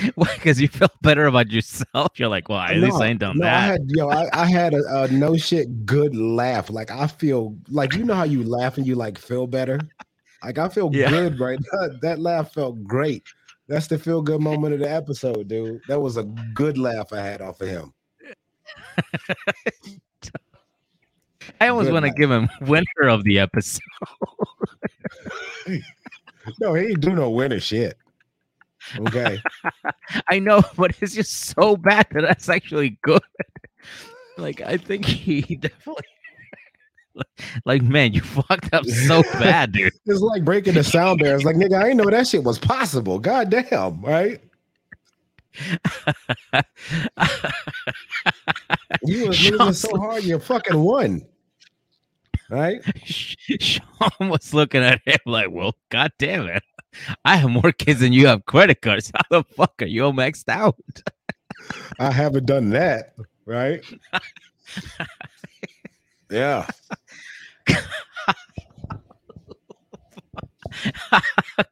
Why? Because you felt better about yourself. You're like, well, at least I ain't done no, I had yo, I, I had a, a no shit good laugh. Like I feel like you know how you laugh and you like feel better. Like I feel Yeah. good right now. That laugh felt great. That's the feel good moment of the episode, dude. That was a good laugh I had off of him. I almost want to give him winner of the episode. No, he ain't do no winner shit. Okay. I know, but it's just so bad that that's actually good. like, I think he definitely. Like, man, you fucked up so bad, dude. It's like breaking the sound barrier. It's like, nigga, I didn't know that shit was possible. God damn, right? You was losing so hard, you fucking won. Right? Sean was looking at him like, well, god damn it. I have more kids than you have credit cards. How the fuck are you all maxed out? I haven't done that, right? yeah.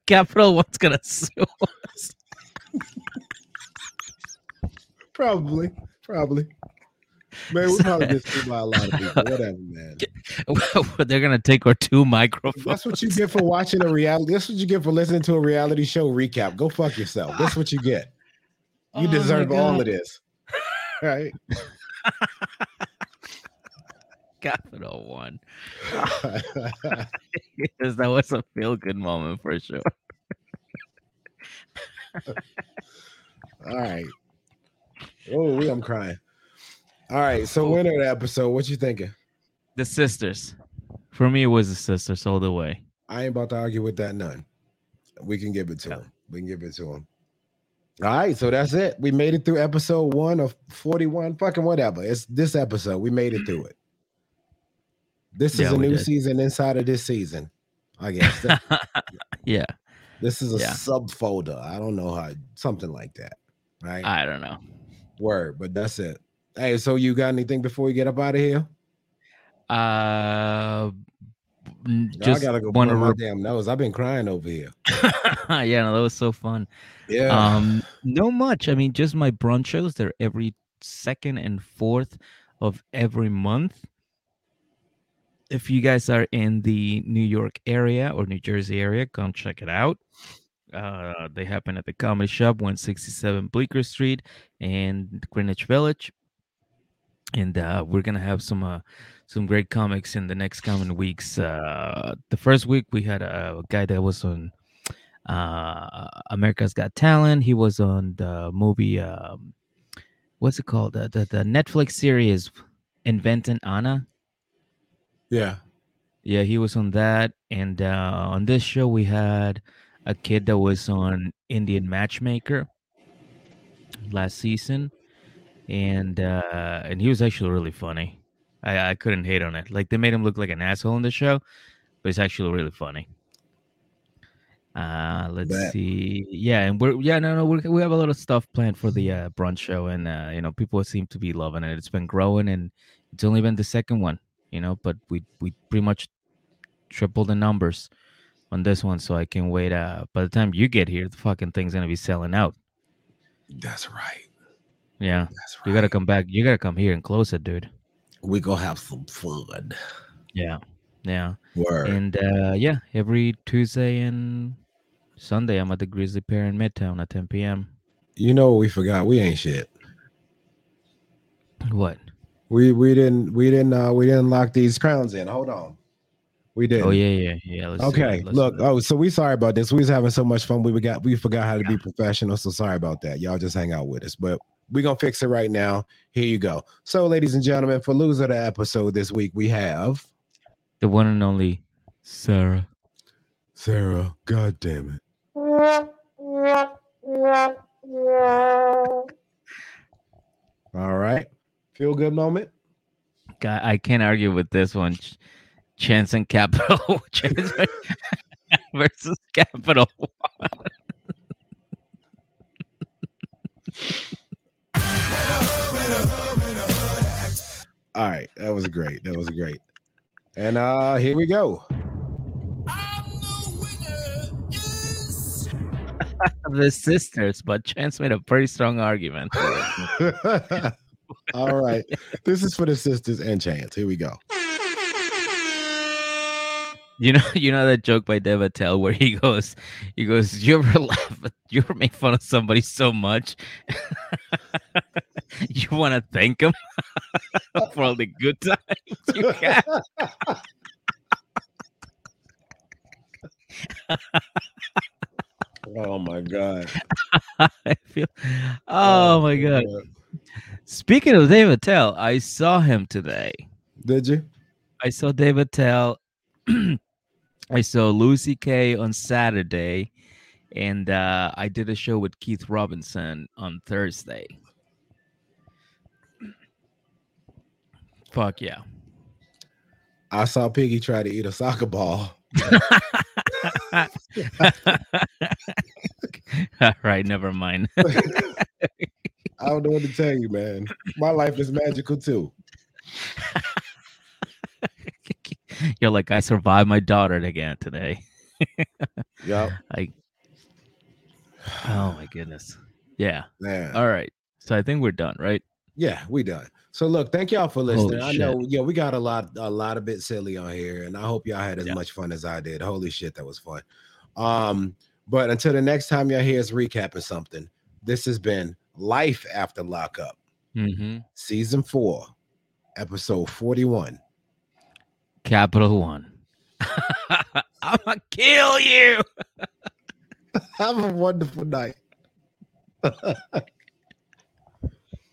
Capital One's gonna sue us. Probably. Probably. Man, we probably get sued by a lot of people. Whatever, man. They're gonna take our two microphones. That's what you get for watching a reality. That's what you get for listening to a reality show recap. Go fuck yourself. That's what you get. You Oh deserve all of this. Right? Capital One. Yes, that was a feel good moment for sure. all right. Oh, we I'm crying. All right. So oh. winner of the episode, what you thinking? The sisters. For me, it was the sisters all the way. I ain't about to argue with that none. We can give it to Yeah. him. We can give it to him. All right, so that's it. We made it through episode one of 41. Fucking whatever. It's this episode. We made it through it. This is a new did. season inside of this season. I guess. Yeah, this is a Yeah. subfolder. I don't know how something like that. Right? I don't know. Word, but that's it. Hey, so you got anything before we get up out of here? Uh, n- I just gotta go want blow my Re- damn nose. I've been crying over here. yeah, no, that was so fun. Yeah. Um, no much. I mean, just my brunch shows. They're every second and fourth of every month. If you guys are in the New York area or New Jersey area, come check it out. Uh, they happen at the Comedy Shop, 167 Bleecker Street in Greenwich Village. And uh, we're gonna have some uh, some great comics in the next coming weeks. Uh, the first week we had a guy that was on uh America's Got Talent. He was on the movie um what's it called? The the, the Netflix series Inventing Anna. Yeah. Yeah, he was on that, and uh, on this show we had a kid that was on Indian Matchmaking last season, and uh, and he was actually really funny. I, I couldn't hate on it. Like they made him look like an asshole in the show, but it's actually really funny. Uh, let's Bet. see. Yeah, and we're yeah no no we're, we have a lot of stuff planned for the uh, brunch show, and uh, you know people seem to be loving it. It's been growing, and it's only been the second one, you know, but we we pretty much triple the numbers on this one, so I can wait. Uh, by the time you get here, the fucking thing's gonna be selling out. That's right. Yeah, That's right. you gotta come back. You gotta come here and close it, dude. We gonna have some fun. Yeah, yeah. Word. And uh, yeah, every Tuesday and Sunday, I'm at the Grizzly Pear in Midtown at 10 p.m. you know what we forgot? We ain't shit. What? We we didn't we didn't uh we didn't lock these crowns in. Hold on. We did. Oh yeah, yeah, yeah. Let's Okay. Look. Oh, so we sorry about this. We was having so much fun. We got we forgot how to Yeah. be professional. So sorry about that. Y'all just hang out with us. But we're gonna fix it right now. Here you go. So, ladies and gentlemen, for loser of the episode this week, we have the one and only Sarah. Sarah. God damn it. All right. Feel good moment. Guy, I can't argue with this one. Chance and Capital Chance versus Capital. All right. That was great. That was great. And uh here we go. the sisters, but Chance made a pretty strong argument. All right. This is for the sisters and Chance. Here we go. You know, you know that joke by Dave Attell where he goes, he goes, "You ever laugh? You ever make fun of somebody so much, you want to thank them for all the good times you had." Oh my god. I feel, oh my oh, god. Speaking of Dave Attell, I saw him today. Did you? I saw Dave Attell. I saw Louis C.K. on Saturday, and uh, I did a show with Keith Robinson on Thursday. Fuck yeah. I saw Piggy try to eat a soccer ball. All right, never mind. I don't know what to tell you, man. My life is magical too. You're like, I survived my daughter again today. Yep. I, oh my goodness. Yeah. Man. All right. So I think we're done, right? Yeah, we done. So look, thank y'all for listening. Holy I know, yeah, we got a lot, a lot of bit silly on here, and I hope y'all had as Yeah. much fun as I did. Holy shit, that was fun. Um, but until the next time y'all hear us recapping something, this has been Life After Lockup, Mm-hmm. season four, episode 41. Capital One. I'm gonna kill you. Have a wonderful night.